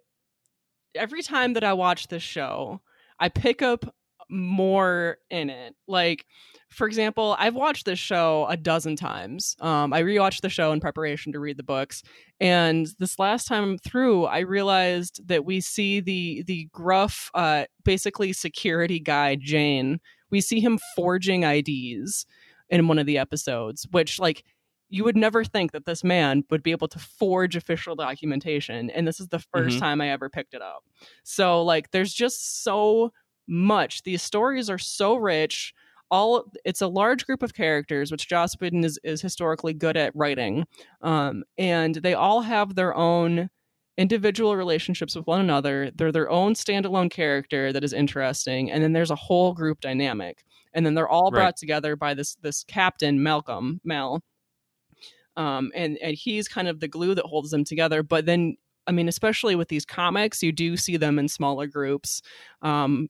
every time that I watch this show, I pick up more in it. Like for example, I've watched this show a dozen times. Um, I rewatched the show in preparation to read the books, and this last time through, I realized that we see the the gruff, uh, basically security guy Jayne. We see him forging IDs in one of the episodes, which like you would never think that this man would be able to forge official documentation and this is the 1st mm-hmm. time i ever picked it up so like there's just so much these stories are so rich all it's a large group of characters, which Joss Whedon is, is historically good at writing, um, and they all have their own individual relationships with one another. They're their own standalone character that is interesting, and then there's a whole group dynamic, and then they're all brought together by this this captain Malcolm Mal. um, and and he's kind of the glue that holds them together. But then, I mean, especially with these comics, you do see them in smaller groups, um,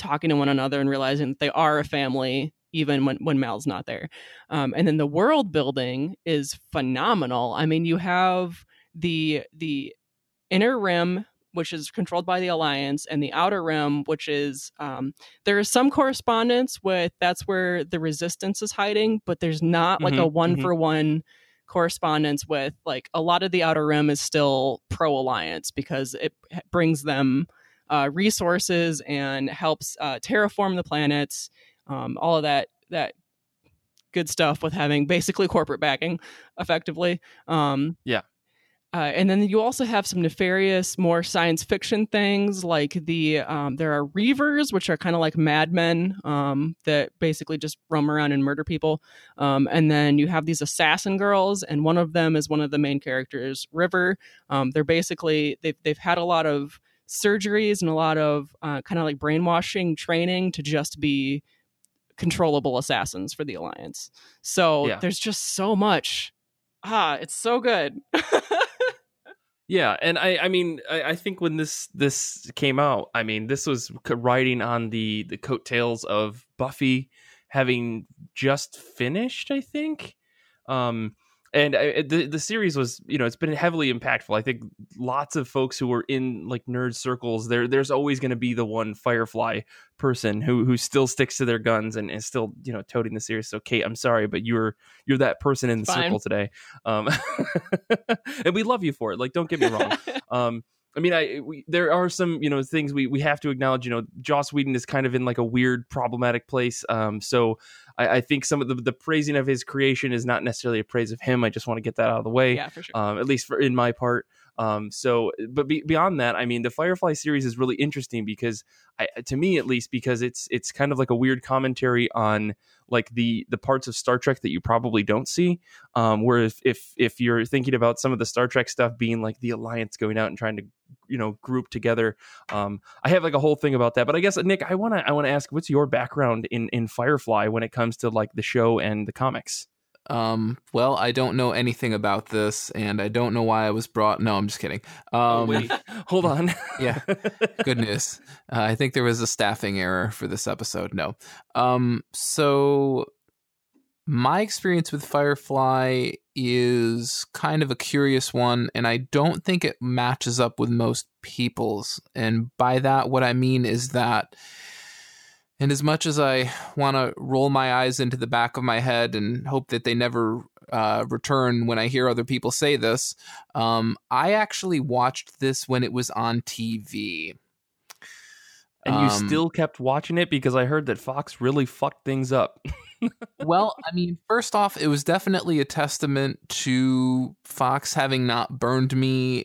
talking to one another and realizing that they are a family even when when Mal's not there. Um, and then the world building is phenomenal. I mean, you have the the inner rim which is controlled by the alliance and the outer rim which is um, there is some correspondence with that's where the resistance is hiding but there's not like Mhm, a one mhm. for one correspondence with like a lot of the outer rim is still pro alliance because it brings them uh, resources and helps uh, terraform the planets um, all of that that good stuff with having basically corporate backing effectively um, Yeah. uh, and then you also have some nefarious, more science fiction things like the um, there are reavers, which are kind of like madmen um, that basically just roam around and murder people. Um, and then you have these assassin girls, and one of them is one of the main characters, River. Um, they're basically they've they've had a lot of surgeries and a lot of uh, kind of like brainwashing training to just be controllable assassins for the alliance. So Yeah. there's just so much. Ah, it's so good. [laughs] Yeah, and I, I mean, I, I think when this this came out, I mean, this was riding on the the coattails of Buffy having just finished, I think. Um, and I, the the series was, you know, it's been heavily impactful. I think lots of folks who were in like nerd circles, there there's always going to be the one Firefly person who who still sticks to their guns and is still, you know, toting the series. So, Kate, I'm sorry, but you're you're that person in the Fine. circle today. Um, [laughs] and we love you for it. Like, don't get me wrong. [laughs] Um, I mean, I we, there are some you know things we we have to acknowledge. You know, Joss Whedon is kind of in like a weird, problematic place. Um, so I, I think some of the the praising of his creation is not necessarily a praise of him. I just want to get that out of the way. yeah, for sure. Um, at least for in my part. Um, so, but be, beyond that, I mean, the Firefly series is really interesting because, I, to me at least, because it's it's kind of like a weird commentary on like the the parts of Star Trek that you probably don't see. Um, where if, if if you're thinking about some of the Star Trek stuff being like the Alliance going out and trying to you know group together, um, I have like a whole thing about that. But I guess Nick, I want to I want to ask, what's your background in in Firefly when it comes to like the show and the comics? Um, well, I don't know anything about this, and I don't know why I was brought. No, I'm just kidding. Um, oh wait, [laughs] hold on. yeah. [laughs] good news. Uh, I think there was a staffing error for this episode. No. Um, so my experience with Firefly is kind of a curious one, and I don't think it matches up with most people's. And by that, what I mean is that. And as much as I want to roll my eyes into the back of my head and hope that they never uh, return when I hear other people say this, um, I actually watched this when it was on TV. And you Um, still kept watching it because I heard that Fox really fucked things up. [laughs] well, I mean, first off, it was definitely a testament to Fox having not burned me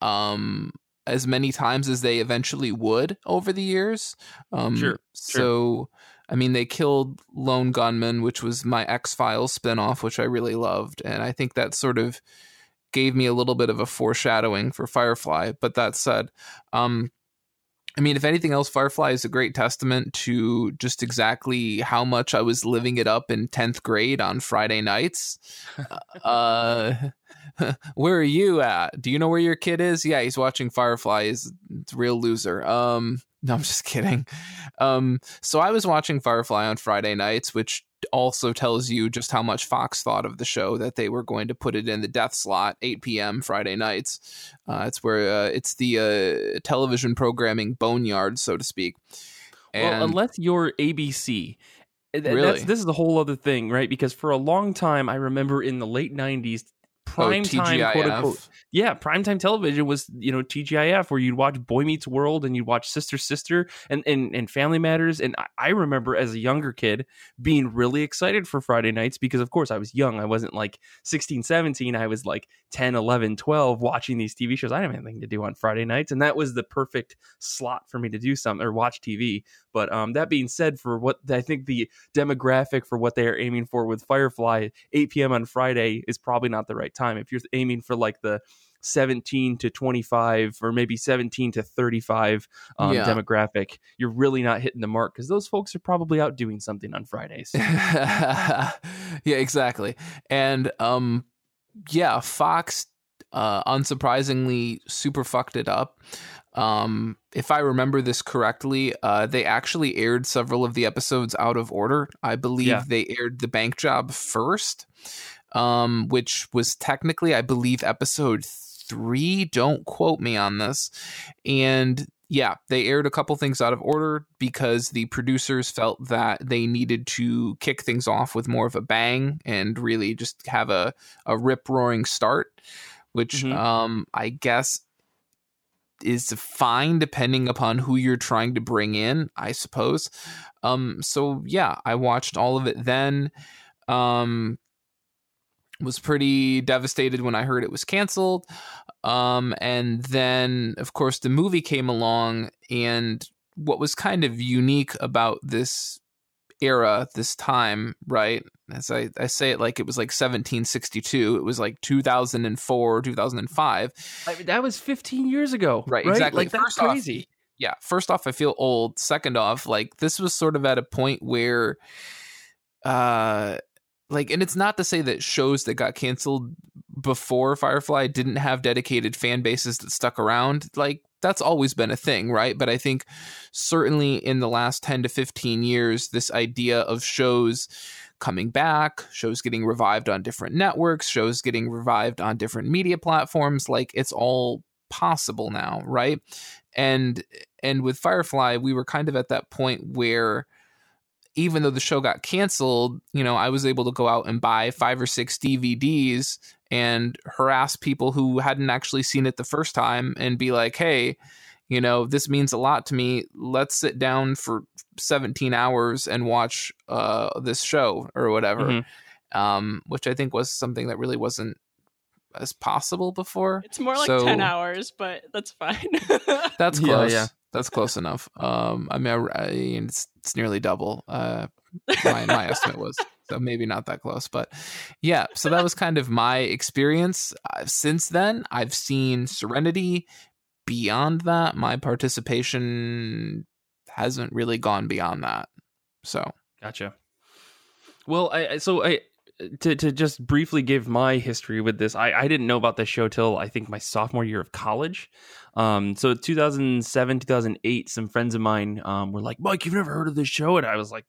um as many times as they eventually would over the years. Um Sure, so I mean they killed Lone Gunman, which was my X-Files spinoff, which I really loved, and I think that sort of gave me a little bit of a foreshadowing for Firefly, but that said, um I mean, if anything else, Firefly is a great testament to just exactly how much I was living it up in 10th grade on Friday nights. [laughs] uh, [laughs] where are you at? Do you know where your kid is? Yeah, he's watching Firefly. He's a real loser. Um, [laughs] no, I'm just kidding. Um, so I was watching Firefly on Friday nights, which also tells you just how much Fox thought of the show that they were going to put it in the death slot, 8 p.m. Friday nights. Uh, it's where uh, it's the uh, television programming boneyard, so to speak. And well, unless you're ABC. Really? That's, this is the whole other thing, right? Because for a long time, I remember in the late 90s, oh, prime time, quote unquote. Yeah, primetime television was, you know, TGIF, where you'd watch Boy Meets World and you'd watch Sister Sister and, and, and Family Matters. And I, I remember as a younger kid being really excited for Friday nights because, of course, I was young. I wasn't like 16, 17. I was like 10, 11, 12 watching these TV shows. I didn't have anything to do on Friday nights. And that was the perfect slot for me to do something or watch TV. But um, that being said, for what I think the demographic for what they are aiming for with Firefly, 8 p.m. on Friday is probably not the right time. If you're aiming for like the 17 to 25 or maybe 17 to 35 um, Yeah. demographic, you're really not hitting the mark because those folks are probably out doing something on Fridays. [laughs] yeah, exactly. And um yeah, Fox, uh, unsurprisingly, super fucked it up. Um, if I remember this correctly, uh, they actually aired several of the episodes out of order. I believe Yeah. they aired the bank job first, um, which was technically, I believe, episode three. Don't quote me on this. And yeah, they aired a couple things out of order because the producers felt that they needed to kick things off with more of a bang and really just have a, a rip roaring start, which Mhm. um, I guess is fine depending upon who you're trying to bring in, I suppose. Um, so yeah, I watched all of it then. Um, was pretty devastated when I heard it was canceled. Um, and then, of course, the movie came along, and what was kind of unique about this era, this time, right? As I, I say it like it was like 1762, it was like 2004, 2005. I mean, that was 15 years ago. Right, exactly. Like that's First off, crazy. yeah, first off, I feel old. Second off, like this was sort of at a point where, uh, like, and it's not to say that shows that got canceled before Firefly didn't have dedicated fan bases that stuck around. Like, that's always been a thing, right? But I think certainly in the last 10 to 15 years, this idea of shows coming back, shows getting revived on different networks, shows getting revived on different media platforms, like, it's all possible now, right? and and with Firefly, we were kind of at that point where even though the show got canceled, you know, I was able to go out and buy five or six DVDs and harass people who hadn't actually seen it the first time and be like, "Hey, you know, this means a lot to me. Let's sit down for 17 hours and watch uh this show or whatever." Mhm. Um which I think was something that really wasn't as possible before. It's more like So- 10 hours, but that's fine. [laughs] That's Yeah, close. yeah. That's close enough. Um, I mean, I, I, it's, it's nearly double. Uh, my my estimate was so maybe not that close, but yeah. So that was kind of my experience. Uh, since then, I've seen Serenity. Beyond that, my participation hasn't really gone beyond that. So Gotcha. Well, I so I to to just briefly give my history with this. I I didn't know about this show till I think my sophomore year of college. Um, so 2007, 2008, some friends of mine um were like, "Mike, you've never heard of this show?" And I was like,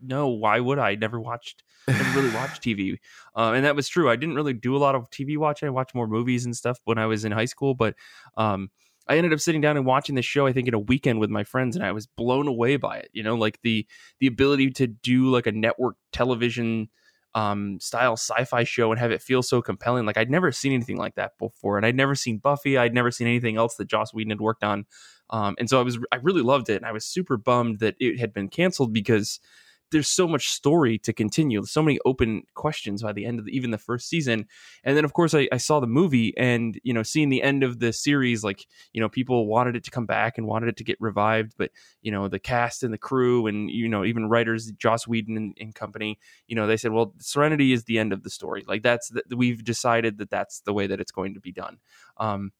"No, why would I? Never watched, never really [laughs] watched TV." Um, and that was true. I didn't really do a lot of TV watching. I watched more movies and stuff when I was in high school, but um. I ended up sitting down and watching the show. I think in a weekend with my friends, and I was blown away by it. You know, like the the ability to do like a network television um style sci-fi show and have it feel so compelling. Like i'd never seen anything like that before and i'd never seen buffy. I'd never seen anything else that joss whedon had worked on. Um and so i was i really loved it and i was super bummed that it had been canceled because there's so much story to continue so many open questions by the end of the, even the first season. And then of course I, I saw the movie and you know seeing the end of the series like you know people wanted it to come back and wanted it to get revived but you know the cast and the crew and you know even writers joss whedon and, and company you know they said well serenity is the end of the story. Like that's the, we've decided that that's the way that it's going to be done um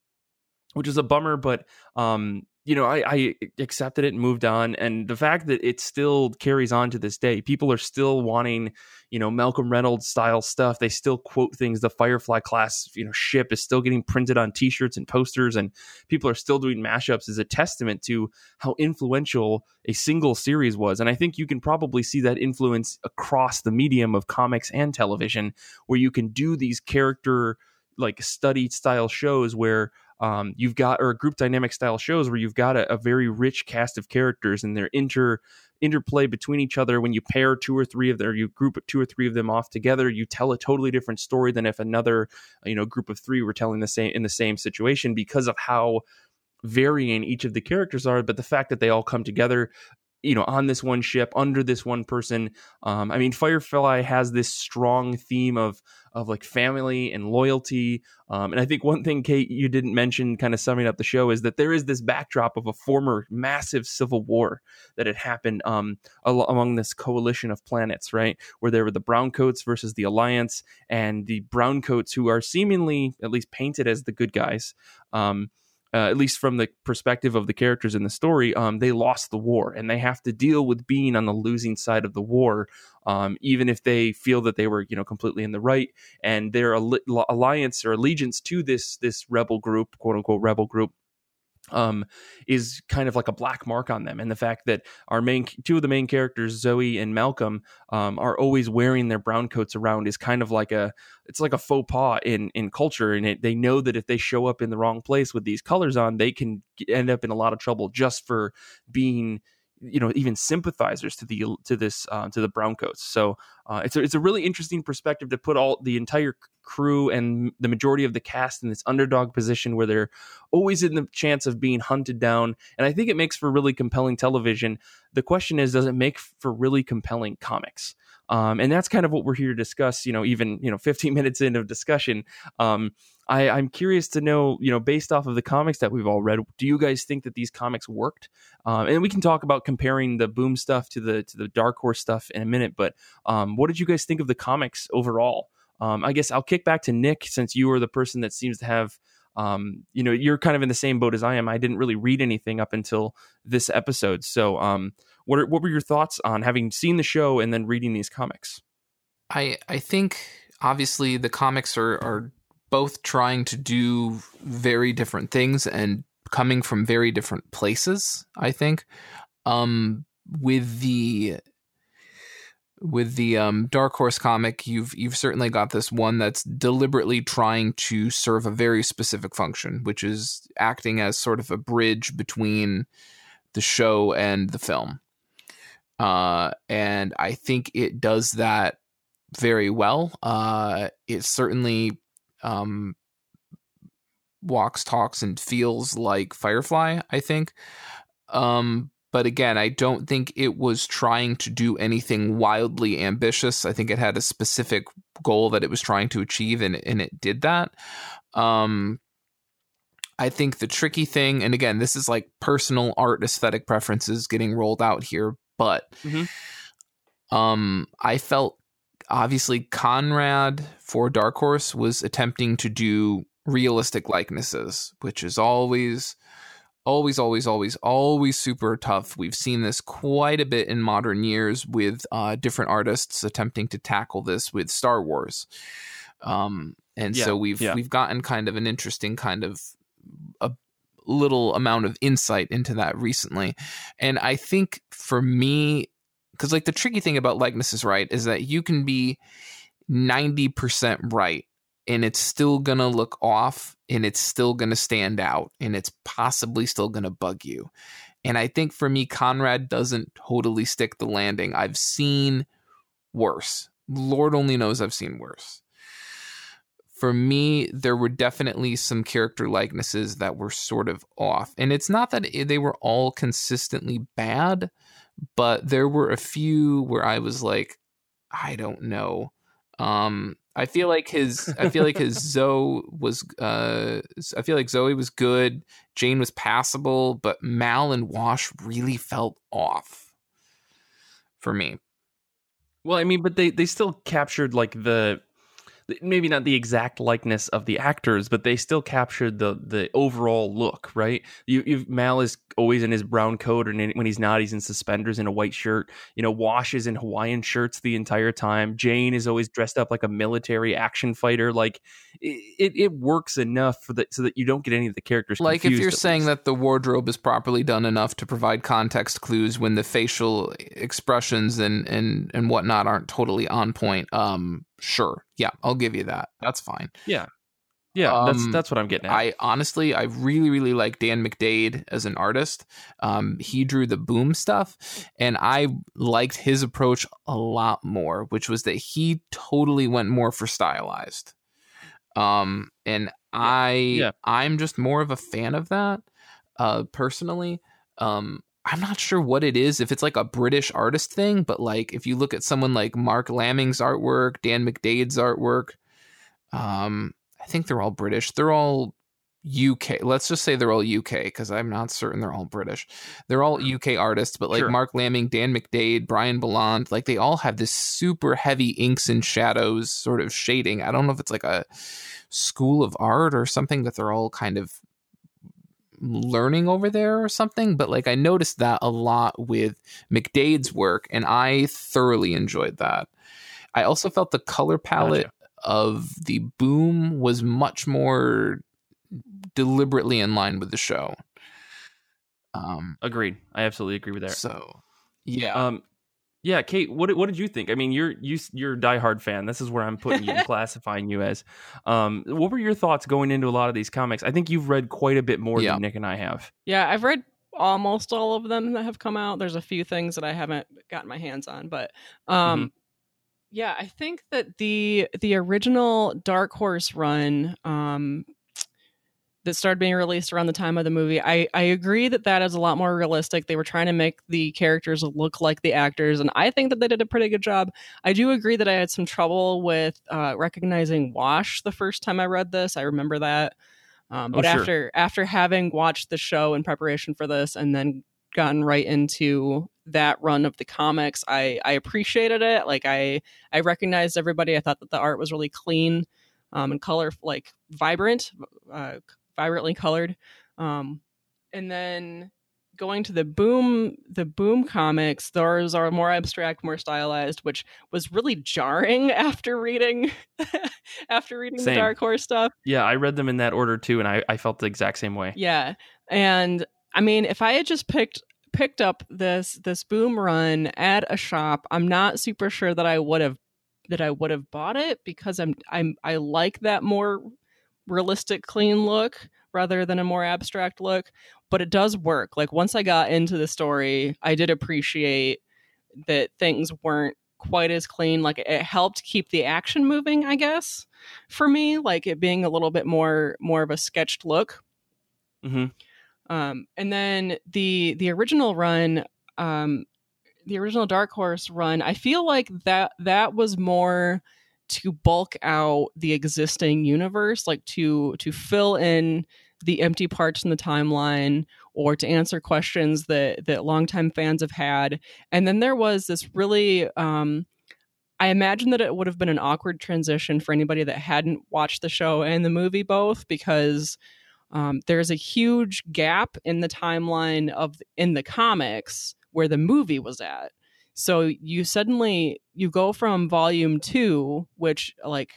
which is a bummer but um you know I, I accepted it and moved on and the fact that it still carries on to this day people are still wanting you know malcolm reynolds style stuff. They still quote things. The firefly class you know ship is still getting printed on t-shirts and posters and people are still doing mashups is a testament to how influential a single series was and i think you can probably see that influence across the medium of comics and television where you can do these character like study style shows where um, you've got or group dynamic style shows where you've got a, a very rich cast of characters and their inter interplay between each other. When you pair two or three of them or you group two or three of them off together you tell a totally different story than if another you know group of three were telling the same in the same situation because of how varying each of the characters are but the fact that they all come together you know on this one ship under this one person. Um i mean firefly has this strong theme of of like family and loyalty. Um and i think one thing kate you didn't mention kind of summing up the show is that there is this backdrop of a former massive civil war that had happened um al- among this coalition of planets right? Where there were the browncoats versus the alliance and the browncoats who are seemingly at least painted as the good guys um uh, at least from the perspective of the characters in the story, um, they lost the war and they have to deal with being on the losing side of the war, um, even if they feel that they were, you know, completely in the right. And their alliance or allegiance to this this rebel group, quote unquote rebel group, um, is kind of like a black mark on them. And the fact that our main two of the main characters, Zoe and Malcolm, um, are always wearing their brown coats around is kind of like a it's like a faux pas in in culture. And it, they know that if they show up in the wrong place with these colors on, they can end up in a lot of trouble just for being you know even sympathizers to the to this uh, to the browncoats. So uh, it's a, it's a really interesting perspective to put all the entire crew and the majority of the cast in this underdog position where they're always in the chance of being hunted down. And I think it makes for really compelling television. The question is, does it make for really compelling comics? Um, and that's kind of what we're here to discuss. You know, even you know, 15 [laughs] minutes in of discussion. Um, I, I'm curious to know, you know, based off of the comics that we've all read, do you guys think that these comics worked? Um, and we can talk about comparing the Boom stuff to the to the Dark Horse stuff in a minute. But um, what did you guys think of the comics overall? Um, I guess I'll kick back to Nick since you are the person that seems to have um, you know, you're kind of in the same boat as I am. I didn't really read anything up until this episode. So, um, what are, what were your thoughts on having seen the show and then reading these comics? I I think obviously the comics are are both trying to do very different things and coming from very different places, I think. Um, with the with the um, Dark Horse comic, you've you've certainly got this one that's deliberately trying to serve a very specific function, which is acting as sort of a bridge between the show and the film. Uh, and I think it does that very well. Uh, it certainly um, walks, talks, and feels like Firefly, I think. Um, but again, I don't think it was trying to do anything wildly ambitious. I think it had a specific goal that it was trying to achieve, and, and it did that. Um, I think the tricky thing, and again, this is like personal art aesthetic preferences getting rolled out here, but mm-hmm. um, I felt obviously Conrad for Dark Horse was attempting to do realistic likenesses, which is always always always always always super tough. We've seen this quite a bit in modern years with uh, different artists attempting to tackle this with star wars. Um, and yeah, so we've yeah. we've gotten kind of an interesting kind of a little amount of insight into that recently. And i think for me because like the tricky thing about likenesses, right, is that you can be 90% right and it's still to look off and it's still to stand out and it's possibly still to bug you. And I think for me, Conrad doesn't totally stick the landing. I've seen worse. Lord only knows I've seen worse. For me, there were definitely some character likenesses that were sort of off. And it's not that they were all consistently bad, but there were a few where I was like, I don't know. Um, I feel like his I feel like his [laughs] Zoe was uh I feel like Zoe was good, Jayne was passable, but Mal and Wash really felt off for me. Well, I mean, but they they still captured like the maybe not the exact likeness of the actors, but they still captured the the overall look, right? You, you Mal is always in his brown coat, and when he's not, he's in suspenders and a white shirt. You know, Wash is in Hawaiian shirts the entire time. Jayne is always dressed up like a military action fighter. Like it, it works enough for that so that you don't get any of the characters. Like if you're saying least. that the wardrobe is properly done enough to provide context clues when the facial expressions and and and whatnot aren't totally on point. Um, sure, yeah, I'll give you that. That's fine. Yeah. Yeah, um, that's that's what I'm getting at. I honestly, I really, really like Dan McDaid as an artist. Um, he drew the boom stuff, and I liked his approach a lot more, which was that he totally went more for stylized. Um, and I, yeah. I'm just more of a fan of that, uh, personally. Um, I'm not sure what it is, if it's like a British artist thing, but like if you look at someone like Marc Laming's artwork, Dan McDaid's artwork, um, I think they're all British. They're all UK. Let's just say they're all UK because I'm not certain they're all British. They're all UK artists, but like sure. Marc Laming, Dan McDaid, Brian Bolland, like they all have this super heavy inks and shadows sort of shading. I don't know if it's like a school of art or something that they're all kind of learning over there or something. But like I noticed that a lot with McDaid's work, and I thoroughly enjoyed that. I also felt the color palette gotcha. of the boom was much more deliberately in line with the show. Um, Agreed. I absolutely agree with that. So, yeah. Um, yeah, Kate, what what did you think? I mean, you're you you're a diehard fan. This is where I'm putting you, and [laughs] classifying you as. Um, what were your thoughts going into a lot of these comics? I think you've read quite a bit more yeah. than Nick and I have. Yeah, I've read almost all of them that have come out. There's a few things that I haven't gotten my hands on, but um, mm-hmm. yeah, I think that the the original Dark Horse run um that started being released around the time of the movie. I, I agree that that is a lot more realistic. They were trying to make the characters look like the actors, and I think that they did a pretty good job. I do agree that I had some trouble with uh, recognizing Wash the first time I read this. I remember that. Um, but oh, sure. after after having watched the show in preparation for this, and then gotten right into that run of the comics, I I appreciated it. Like I I recognized everybody. I thought that the art was really clean um, and color like vibrant, uh, vibrantly colored. Um, and then going to the boom the boom comics those are more abstract more stylized which was really jarring [laughs] after reading [laughs] after reading same. the dark horse stuff yeah i read them in that order too and I, I felt the exact same way yeah and i mean if i had just picked picked up this this boom run at a shop i'm not super sure that i would have that i would have bought it because i'm i'm i like that more realistic, clean look rather than a more abstract look. But it does work. Like once I got into the story, I did appreciate that things weren't quite as clean. Like it helped keep the action moving, I guess, for me. Like it being a little bit more more of a sketched look. Mm-hmm. Um, and then the the original run, um, the original Dark Horse run, I feel like that that was more to bulk out the existing universe, like to to fill in the empty parts in the timeline or to answer questions that that longtime fans have had. And then there was this really um I imagine that it would have been an awkward transition for anybody that hadn't watched the show and the movie both because um, there's a huge gap in the timeline of in the comics where the movie was at. So you suddenly you go from volume 2 which like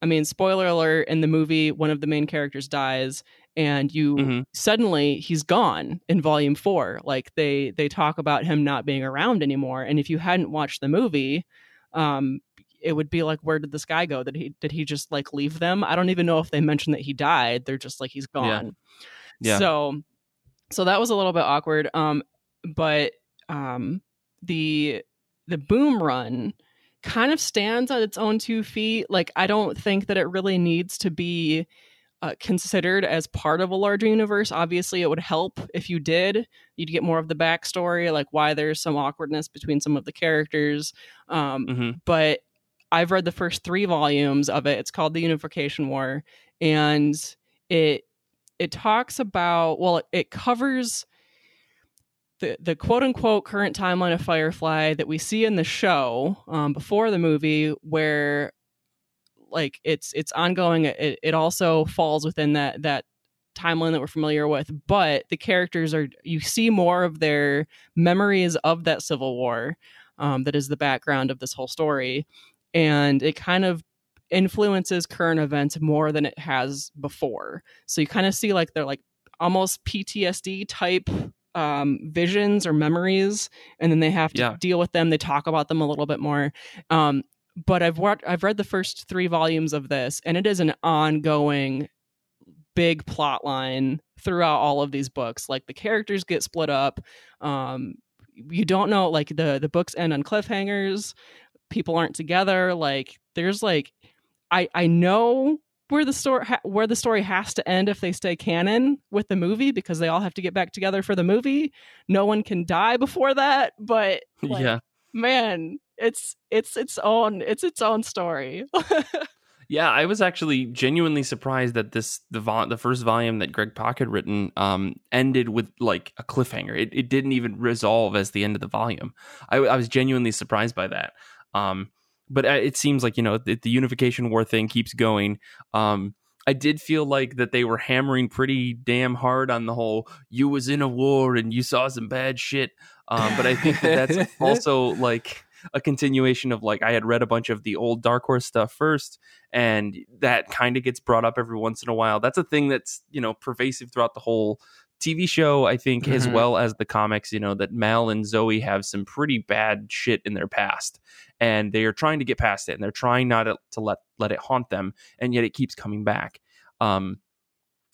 I mean spoiler alert in the movie one of the main characters dies and you mm-hmm. suddenly he's gone in volume 4 like they they talk about him not being around anymore and if you hadn't watched the movie um it would be like where did this guy go did he did he just like leave them i don't even know if they mentioned that he died they're just like he's gone yeah. yeah. so so that was a little bit awkward um but um the the boom run kind of stands on its own two feet. Like I don't think that it really needs to be uh, considered as part of a larger universe. Obviously, it would help if you did. You'd get more of the backstory, like why there's some awkwardness between some of the characters. Um, mm-hmm. But I've read the first three volumes of it. It's called The Unification War, and it it talks about well, it covers the, the quote unquote current timeline of Firefly that we see in the show um, before the movie, where like it's it's ongoing. It, it also falls within that that timeline that we're familiar with, but the characters are you see more of their memories of that civil war um, that is the background of this whole story, and it kind of influences current events more than it has before. So you kind of see like they're like almost PTSD type um, visions or memories, and then they have to yeah. deal with them. They talk about them a little bit more. Um, but I've wa- I've read the first three volumes of this, and it is an ongoing big plot line throughout all of these books. Like the characters get split up. Um, you don't know like the the books end on cliffhangers. People aren't together. Like there's like I I know where the story ha- where the story has to end if they stay canon with the movie because they all have to get back together for the movie. No one can die before that, but like, yeah, man, it's it's its own it's its own story. [laughs] yeah, I was actually genuinely surprised that this the vo- the first volume that Greg Pak had written um, ended with like a cliffhanger. It it didn't even resolve as the end of the volume. I, I was genuinely surprised by that. Um, but uh, it seems like you know the, the unification war thing keeps going. Um, I did feel like that they were hammering pretty damn hard on the whole you was in a war and you saw some bad shit. Um, but I think that that's [laughs] also like a continuation of like I had read a bunch of the old Dark Horse stuff first, and that kind of gets brought up every once in a while. That's a thing that's you know pervasive throughout the whole TV show, I think, mm-hmm. as well as the comics, you know, that Mal and Zoe have some pretty bad shit in their past. And they are trying to get past it and they're trying not to, to let let it haunt them, and yet it keeps coming back. Um,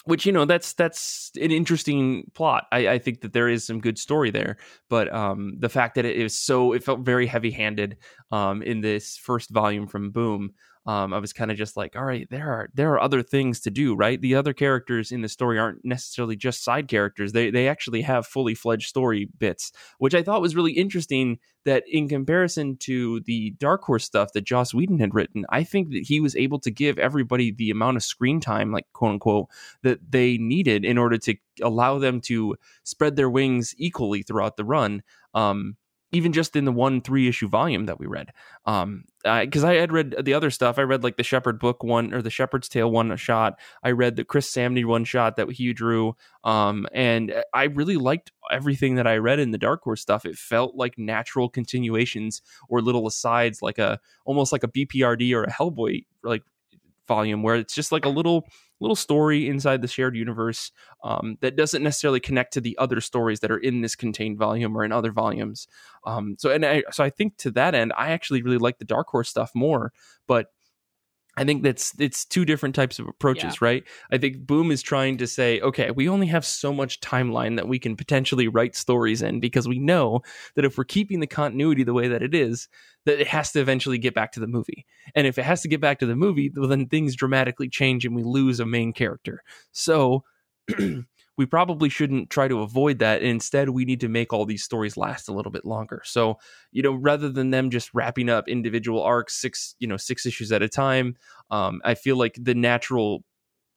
which you know that's that's an interesting plot. I, I, think that there is some good story there, but um, the fact that it is so it felt very heavy handed um, in this first volume from Boom um, I was kind of just like, all right, there are there are other things to do, right? The other characters in the story aren't necessarily just side characters; they they actually have fully fledged story bits, which I thought was really interesting. That in comparison to the Dark Horse stuff that Joss Whedon had written, I think that he was able to give everybody the amount of screen time, like quote unquote, that they needed in order to allow them to spread their wings equally throughout the run. Um, even just in the one three issue volume that we read. Um, because I, I, had read the other stuff. I read like the Shepherd book one or the Shepherd's Tale one shot. I read the Chris Samnee one shot that he drew. Um, and I really liked everything that I read in the Dark Horse stuff. It felt like natural continuations or little asides, like a almost like a BPRD or a Hellboy like volume where it's just like a little little story inside the shared universe um, that doesn't necessarily connect to the other stories that are in this contained volume or in other volumes. Um, so and I, so I think to that end, I actually really like the Dark Horse stuff more, but I think that's it's two different types of approaches, yeah. right? I think Boom is trying to say, okay, we only have so much timeline that we can potentially write stories in because we know that if we're keeping the continuity the way that it is, that it has to eventually get back to the movie. And if it has to get back to the movie, then things dramatically change and we lose a main character. So [clears throat] we probably shouldn't try to avoid that. And Instead, we need to make all these stories last a little bit longer. So, you know, rather than them just wrapping up individual arcs six, you know, six issues at a time, um, I feel like the natural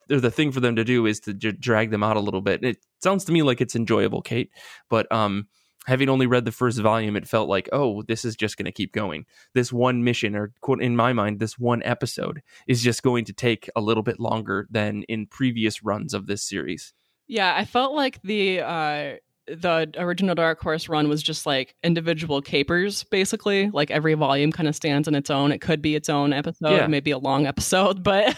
the thing for them to do is to j- drag them out a little bit. It sounds to me like it's enjoyable, Kate, but um, having only read the first volume, it felt like, oh, this is just going to keep going. This one mission, or quote, in my mind, this one episode is just going to take a little bit longer than in previous runs of this series. Yeah, I felt like the uh the original Dark Horse run was just like individual capers, basically. Like every volume kind of stands on its own. It could be its own episode, yeah. maybe a long [laughs] episode, but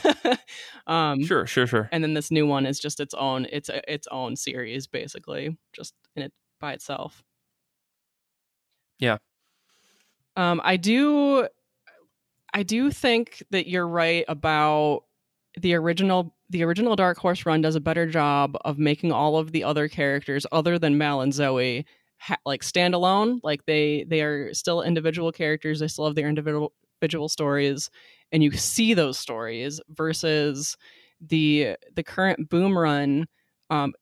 [laughs] um, sure, sure, sure. And then this new one is just its own. It's a, its own series, basically, just in it by itself. Yeah. Um, I do, I do think that you're right about the original the original Dark Horse run does a better job of making all of the other characters other than Mal and Zoe ha- like standalone. Like they they are still individual characters. They still have their individual individual stories, and you see those stories versus the the current Boom run. Um,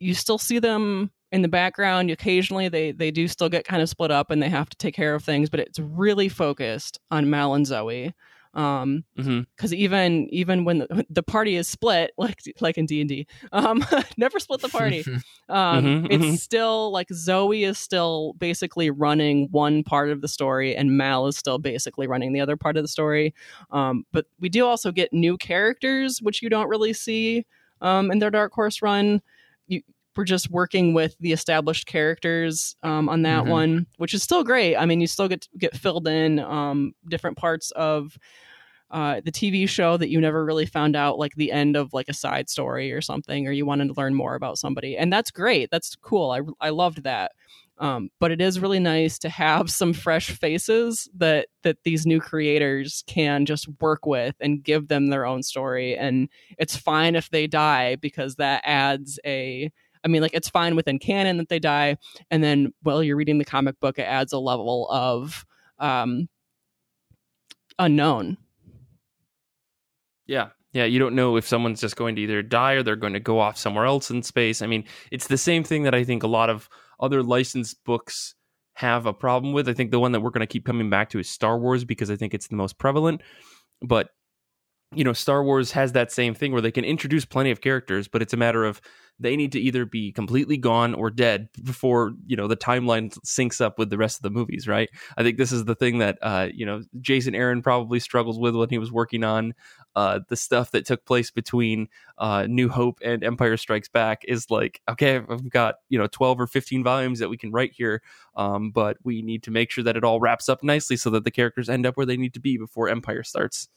you still see them in the background occasionally they they do still get kind of split up and they have to take care of things but it's really focused on mal and zoe um because mm-hmm. even even when the, the, party is split like like in d&d um [laughs] never split the party [laughs] um mm-hmm, it's mm-hmm. still like zoe is still basically running one part of the story and mal is still basically running the other part of the story um but we do also get new characters which you don't really see um in their dark horse run you we're just working with the established characters um, on that mm-hmm. one, which is still great. I mean, you still get get filled in um, different parts of uh, the TV show that you never really found out, like the end of like a side story or something, or you wanted to learn more about somebody, and that's great. That's cool. I I loved that. Um, but it is really nice to have [laughs] some fresh faces that that these new creators can just work with and give them their own story and it's fine if they die because that adds a I mean, like it's fine within canon that they die, and then while you're reading the comic book, it adds a level of um, unknown. Yeah, yeah, you don't know if someone's just going to either die or they're going to go off somewhere else in space. I mean, it's the same thing that I think a lot of other licensed books have a problem with. I think the one that we're going to keep coming back to is Star Wars because I think it's the most prevalent. But you know, Star Wars has that same thing where they can introduce plenty of characters, but it's a matter of they need to either be completely gone or dead before you know the timeline syncs up with the rest of the movies right? I think this is the thing that uh, you know jason aaron probably struggles with when he was working on uh, the stuff that took place between uh, new hope and empire strikes back is like okay i've got you know 12 or 15 volumes that we can write here um, but we need to make sure that it all wraps up nicely so that the characters end up where they need to be before empire starts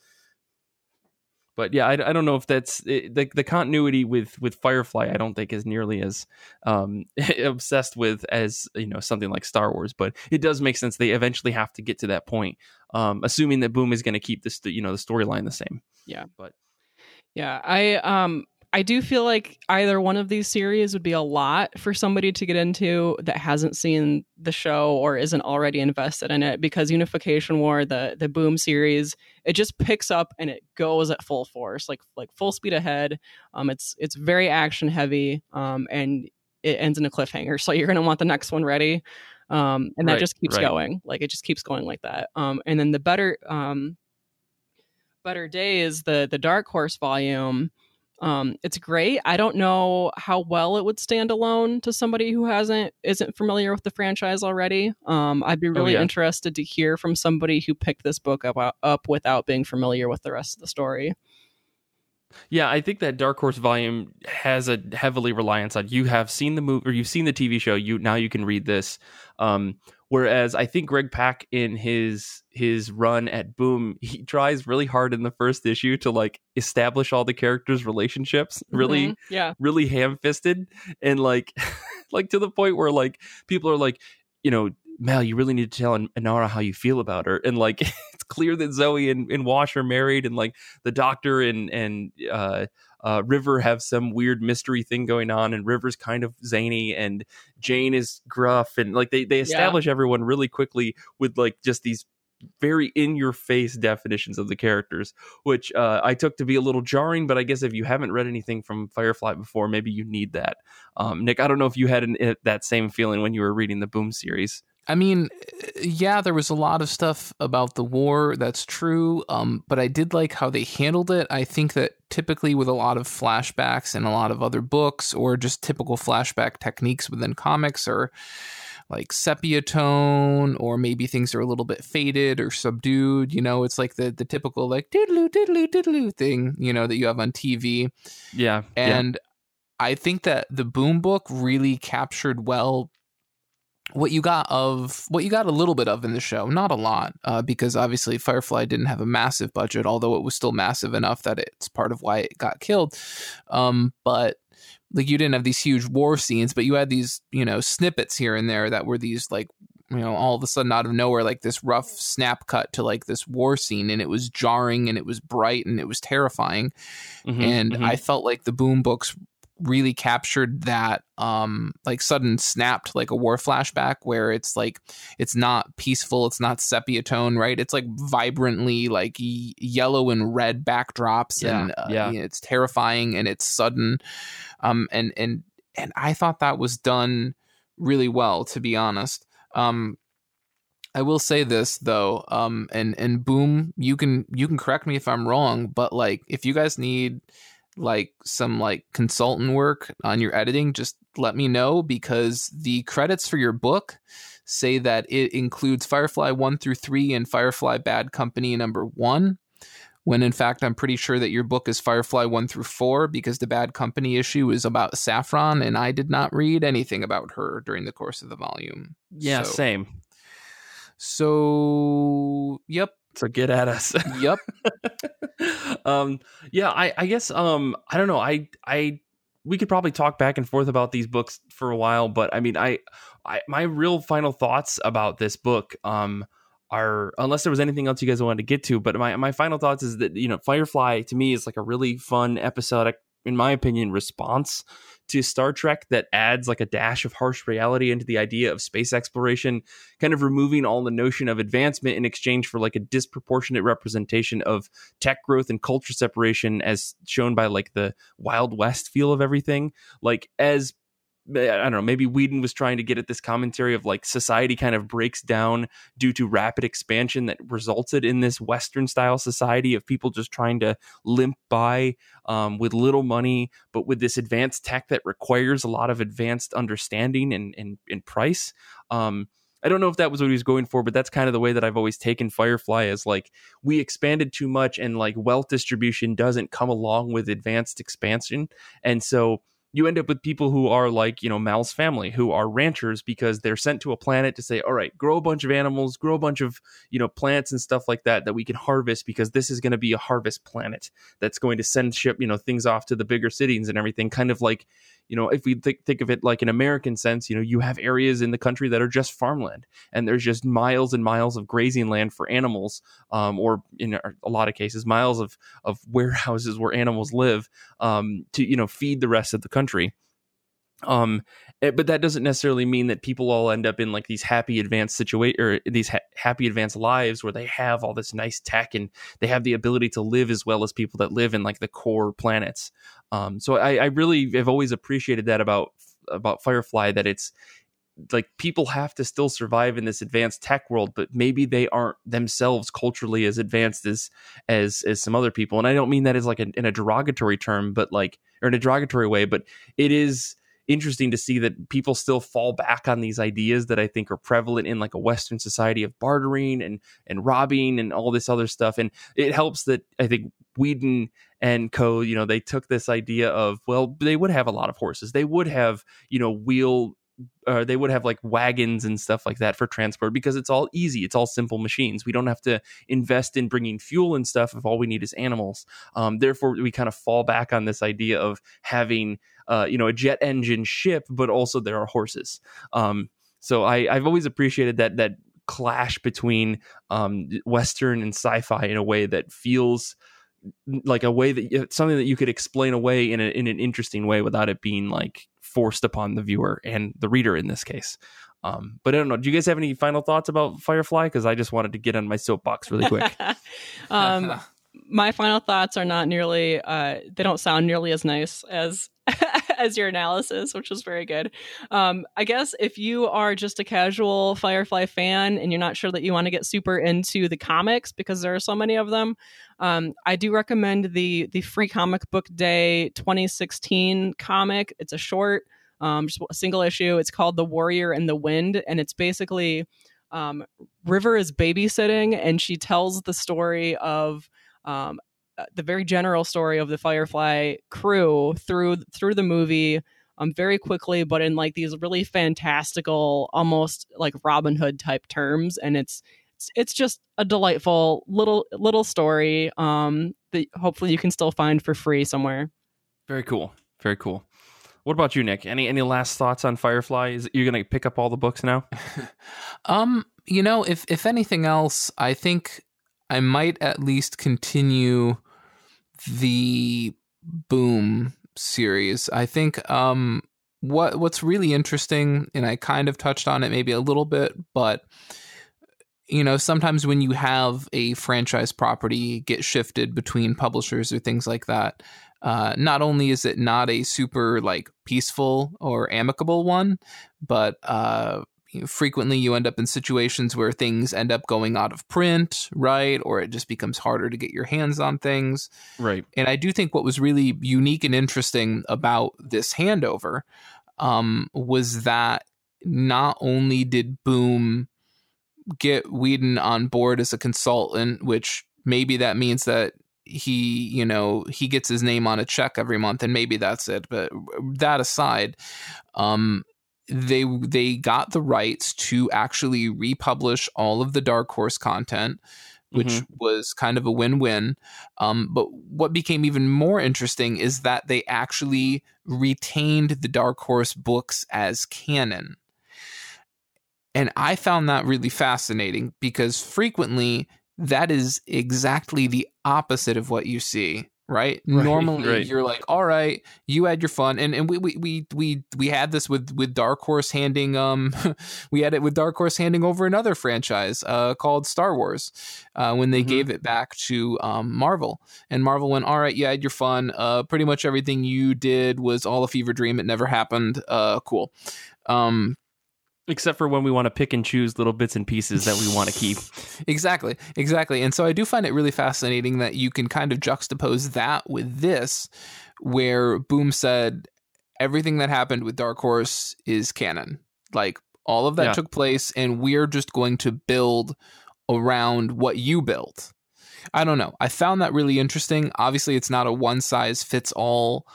but yeah, I, I don't know if that's it, the the continuity with with Firefly. I don't think is nearly as um, [laughs] obsessed with as you know something like Star Wars. But it does make sense. They eventually have to get to that point, um, assuming that Boom is going to keep this you know the storyline the same. Yeah, but yeah, I um I do feel like either one of these series would be a lot for somebody to get into that hasn't seen the show or isn't already invested in it because Unification War, the the Boom series, it just picks up and it goes at full force, like like full speed ahead. Um, it's it's very action heavy, um, and it ends in a cliffhanger, so you're gonna want the next one ready. Um, and that Right, just keeps right. going, like it just keeps going like that. Um, and then the better um, better days, the the Dark Horse volume. Um, it's great. I don't know how well it would stand alone to somebody who hasn't isn't familiar with the franchise already. Um, I'd be really yeah. interested to hear from somebody who picked this book up up without being familiar with the rest of the story. Yeah, I think that Dark Horse volume has a heavily reliance on you have seen the movie or you've seen the TV show. You now you can read this. Um, whereas I think Greg Pak in his his run at Boom, [laughs] he tries really hard in the first issue to like establish all the characters' relationships. Really, Mhm. yeah, really ham fisted and like [laughs] like to the point where like people are like, you know, Mel, you really need to tell Inara how you feel about her. And like [laughs] it's clear that Zoe and, and Wash are married and like the doctor and and uh uh, River have some weird mystery thing going on, and River's kind of zany, and Jayne is gruff, and like they they establish everyone really quickly with like just these very in your face definitions of the characters, which uh, I took to be a little jarring. But I guess if you haven't read anything from Firefly before, maybe you need that. Um, Nick, I don't know if you had an, eh, that same feeling when you were reading the Boom series. I mean, yeah, there was a lot of stuff about the war. That's true. Um, but I did like how they handled it. I think that typically with a lot of flashbacks and a lot of other books, or just typical flashback techniques within comics, or like sepia tone, or maybe things are a little bit faded or subdued. You know, it's like the the typical like diddloo diddloo diddloo thing. You know that you have on TV. Yeah, And I think that the Boom book really captured well what you got of what you got a little bit of in the show, not a lot, uh, because obviously Firefly didn't have a massive budget, although it was still massive enough that it's part of why it got killed. Um, but like you didn't have these huge war scenes, but you had these you know snippets here and there that were these like you know all of a sudden out of nowhere like this rough snap cut to like this war scene and it was jarring and it was bright and it was terrifying. Mhm, and mhm. I felt like the Boom books really captured that um like sudden snapped like a war flashback where it's like it's not peaceful it's not sepia tone right? It's like vibrantly like y- yellow and red backdrops Yeah, and uh, yeah. you know, it's terrifying and it's sudden. Um and and and I thought that was done really well to be honest. Um I will say this though, um, and and boom, you can you can correct me if I'm wrong, but like if you guys need like some like consultant work on your editing, just let me know because the credits for your book say that it includes Firefly one through three and Firefly Bad Company number one. When in fact, I'm pretty sure that your book is Firefly one through four because the Bad Company issue is about Saffron, and I did not read anything about her during the course of the volume. yeah, so- same. So, yep, So get at us. [laughs] yep. um yeah i i guess um i don't know i i we could probably talk back and forth about these books for a while but i mean i i my real final thoughts about this book um are unless there was anything else you guys wanted to get to but my my final thoughts is that you know firefly to me is like a really fun episodic in my opinion response to star trek that adds like a dash of harsh reality into the idea of space exploration kind of removing all the notion of advancement in exchange for like a disproportionate representation of tech growth and culture separation as shown by like the wild west feel of everything. Like as I don't know, maybe Whedon was trying to get at this commentary of like society kind of breaks down due to rapid expansion that resulted in this Western style society of people just trying to limp by um, with little money, but with this advanced tech that requires a lot of advanced understanding and, and, and price. Um, I don't know if that was what he was going for, but that's kind of the way that I've always taken Firefly as like we expanded too much and like wealth distribution doesn't come along with advanced expansion. And so you end up with people who are like, you know, Mal's family, who are ranchers because they're sent to a planet to say, all right, grow a bunch of animals, grow a bunch of, you know, plants and stuff like that that we can harvest because this is going to be a harvest planet that's going to send ship, you know, things off to the bigger cities and everything. Kind of like, you know, if we think, think of it like an American sense, you know, you have areas in the country that are just farmland and there's just miles and miles of grazing land for animals, um, or in a lot of cases, miles of, of [laughs] warehouses where animals live um, to, you know, feed the rest of the country um eh, but that doesn't necessarily mean that people all end up in like these happy advanced situation or these ha- happy advanced lives where they have all this nice tech and they have the ability to live as well as people that live in like the core planets. Um so i i really have always appreciated that about about firefly that it's like people have to still survive in this advanced tech world but maybe they aren't themselves culturally as advanced as as as some other people. And i don't mean that as like in a derogatory term but like or in a derogatory way but it is interesting to see that people still fall back on these ideas that I think are prevalent in like a Western society of bartering and and robbing and all this other stuff. And it helps that I think Whedon and co, you know, they took this idea of well, they would have a lot of horses, they would have you know wheel uh, they would have like wagons and stuff like that for transport because it's all easy. It's all simple machines. We don't have to invest in bringing fuel and stuff if all we need is animals. Um, therefore, we kind of fall back on this idea of having, uh, you know, a jet engine ship, but also there are horses. Um, so I, I've always appreciated that that clash between um, Western and sci-fi in a way that feels like a way that something that you could explain away in, a, in an interesting way without it being like forced upon the viewer and the reader in this case. Um, but I don't know. Do you guys have any final thoughts about Firefly? Because I just wanted to get on my soapbox really quick. [laughs] um, [laughs] my final thoughts are not nearly. Uh, they don't sound nearly as nice as [laughs] as your analysis, which was very good. Um, I guess if you are just a casual Firefly fan and you're not sure that you want to get super into the comics because there are so many of them, um, I do recommend the the Free Comic Book Day 2016 comic. It's a short, um, just a single issue. It's called The Warrior in the Wind, and it's basically um, River is babysitting, and she tells the story of um, the very general story of the Firefly crew through through the movie um very quickly, but in like these really fantastical, almost like Robin Hood type terms, and it's it's, it's just a delightful little little story um that hopefully you can still find for free somewhere. Very cool. Very cool. What about you, Nick? Any any last thoughts on Firefly? Is you going to pick up all the books now? [laughs] um, you know, if if anything else, I think I might at least continue the Boom series. I think um, what what's really interesting, and I kind of touched on it maybe a little bit, but you know, sometimes when you have a franchise property get shifted between publishers or things like that, uh, not only is it not a super like peaceful or amicable one, but uh, frequently you end up in situations where things end up going out of print, right? Or it just becomes harder to get your hands on things. Right. And I do think what was really unique and interesting about this handover um, was that not only did Boom get Whedon on board as a consultant, which maybe that means that he you know he gets his name on a check every month and maybe that's it but that aside um they they got the rights to actually republish all of the Dark Horse content, which mm-hmm. was kind of a win-win. Um, but what became even more interesting is that they actually retained the Dark Horse books as canon. And I found that really fascinating because frequently that is exactly the opposite of what you see right? [laughs] Right, Normally right. you're like, all right, you had your fun. And and we we we we, we had this with with Dark Horse handing um [laughs] we had it with Dark Horse handing over another franchise uh called Star Wars uh when they Mhm. gave it back to um Marvel. And Marvel went, all right, you had your fun. Uh pretty much everything you did was all a fever dream. It never happened. Uh cool. Um Except for when we want to pick and choose little bits and pieces that we want to keep. [laughs] exactly exactly and so i do find it really fascinating that you can kind of juxtapose that with this where boom said everything that happened with dark horse is canon like all of that Yeah. took place and we're just going to build around what you built i don't know i found that really interesting obviously it's not a one size fits all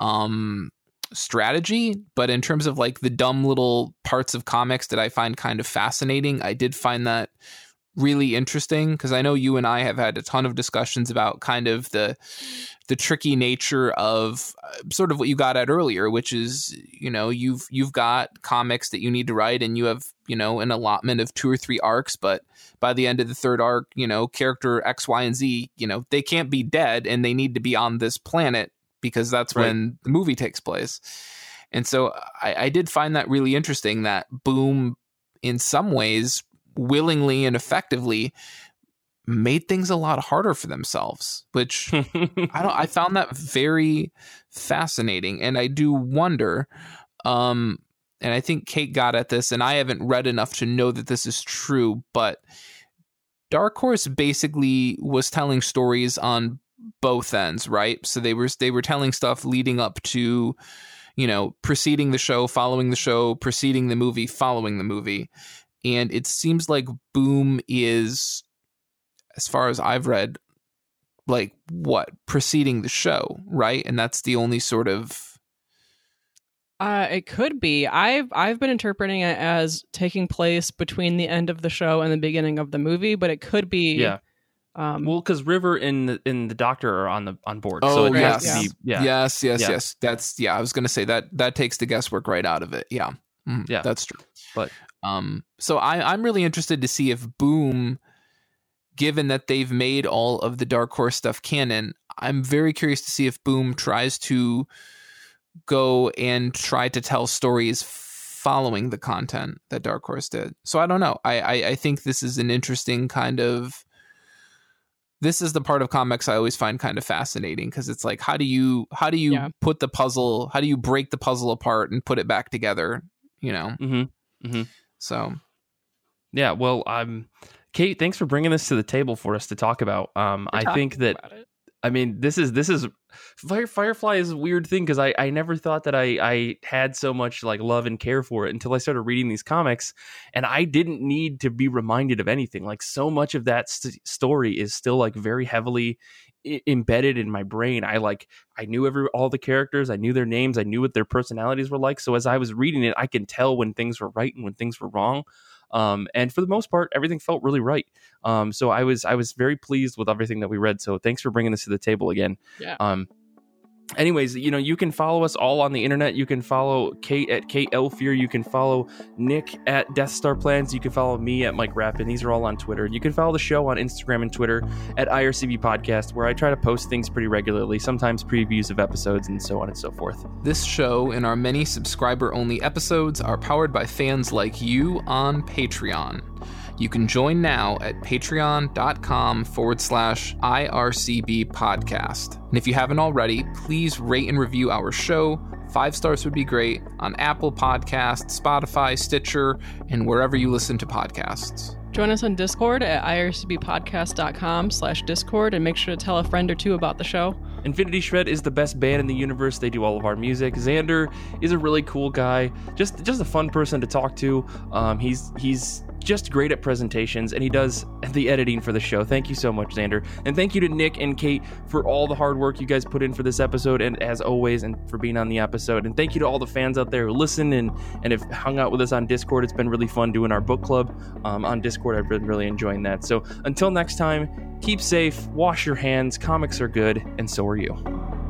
um strategy but in terms of like the dumb little parts of comics that i find kind of fascinating i did find that really interesting because i know you and i have had a ton of discussions about kind of the the tricky nature of uh, sort of what you got at earlier which is you know you've you've got comics that you need to write and you have you know an allotment of two or three arcs but by the end of the third arc you know character x y and z you know they can't be dead and they need to be on this planet because that's Right. when the movie takes place and so I, I did find that really interesting that boom in some ways willingly and effectively made things a lot harder for themselves which I don't I found that very fascinating and I do wonder um and I think Kate got at this and I haven't read enough to know that this is true but Dark Horse basically was telling stories on both ends right so they were they were telling stuff leading up to you know preceding the show following the show preceding the movie following the movie and it seems like Boom is as far as I've read like what preceding the show, right? And that's the only sort of Uh, it could be. I've I've been interpreting it as taking place between the end of the show and the beginning of the movie, but it could be. yeah. Um, Well, because River and the, and the Doctor are on the on board, Oh, so it yes. has to be yeah. yes, yes, Yeah. yes. That's yeah. I was gonna say that that takes the guesswork right out of it. Yeah, Mhm, Yeah. that's true. But- um, so I I'm really interested to see if Boom, given that they've made all of the Dark Horse stuff canon, I'm very curious to see if Boom tries to go and try to tell stories following the content that Dark Horse did. So I don't know. I I, I think this is an interesting kind of this is the part of comics I always find kind of fascinating because it's like how do you how do you Yeah. put the puzzle how do you break the puzzle apart and put it back together you know hmm so Yeah. Well, um, Kate, thanks for bringing this to the table for us to talk about. Um, we're I think that. I mean, this is this is Fire, Firefly is a weird thing because I I never thought that I I had so much like love and care for it until I started reading these comics, and I didn't need to be reminded of anything. Like so much of that st- story is still like very heavily I- embedded in my brain. I like I knew every all the characters, I knew their names, I knew what their personalities were like. So as I was reading it, I can tell when things were right and when things were wrong. Um, and for the most part, everything felt really right. Um, so I was I was very pleased with everything that we read. So thanks for bringing this to the table again. Yeah. Um, anyways, you know you can follow us all on the internet. You can follow Kate at Kate Elfier. You can follow Nick at Death Star Plans. You can follow me at Mike Rappin. These are all on Twitter. You can follow the show on Instagram and Twitter at IRCB Podcast, where I try to post things pretty regularly. Sometimes previews of episodes and so on and so forth. this show and our many subscriber only episodes are powered by fans like you on Patreon you can join now at patreon.com forward slash IRCB podcast. And if you haven't already, please rate and review our show. Five stars would be great on Apple Podcasts, Spotify, Stitcher, and wherever you listen to podcasts. Join us on Discord at ircbpodcast.com slash Discord and make sure to tell a friend or two about the show. Infinity Shred is the best band in the universe. They do all of our music. Xander is a really cool guy, just just a fun person to talk to. Um, he's he's just great at presentations, and he does the editing for the show. Thank you so much, Xander, and thank you to Nick and Kate for all the hard work you guys put in for this episode, and as always, and for being on the episode. And thank you to all the fans out there who listen and and have hung out with us on Discord. It's been really fun doing our book club um, on Discord. I've been really enjoying that. So until next time, keep safe, wash your hands. Comics are good, and so are you.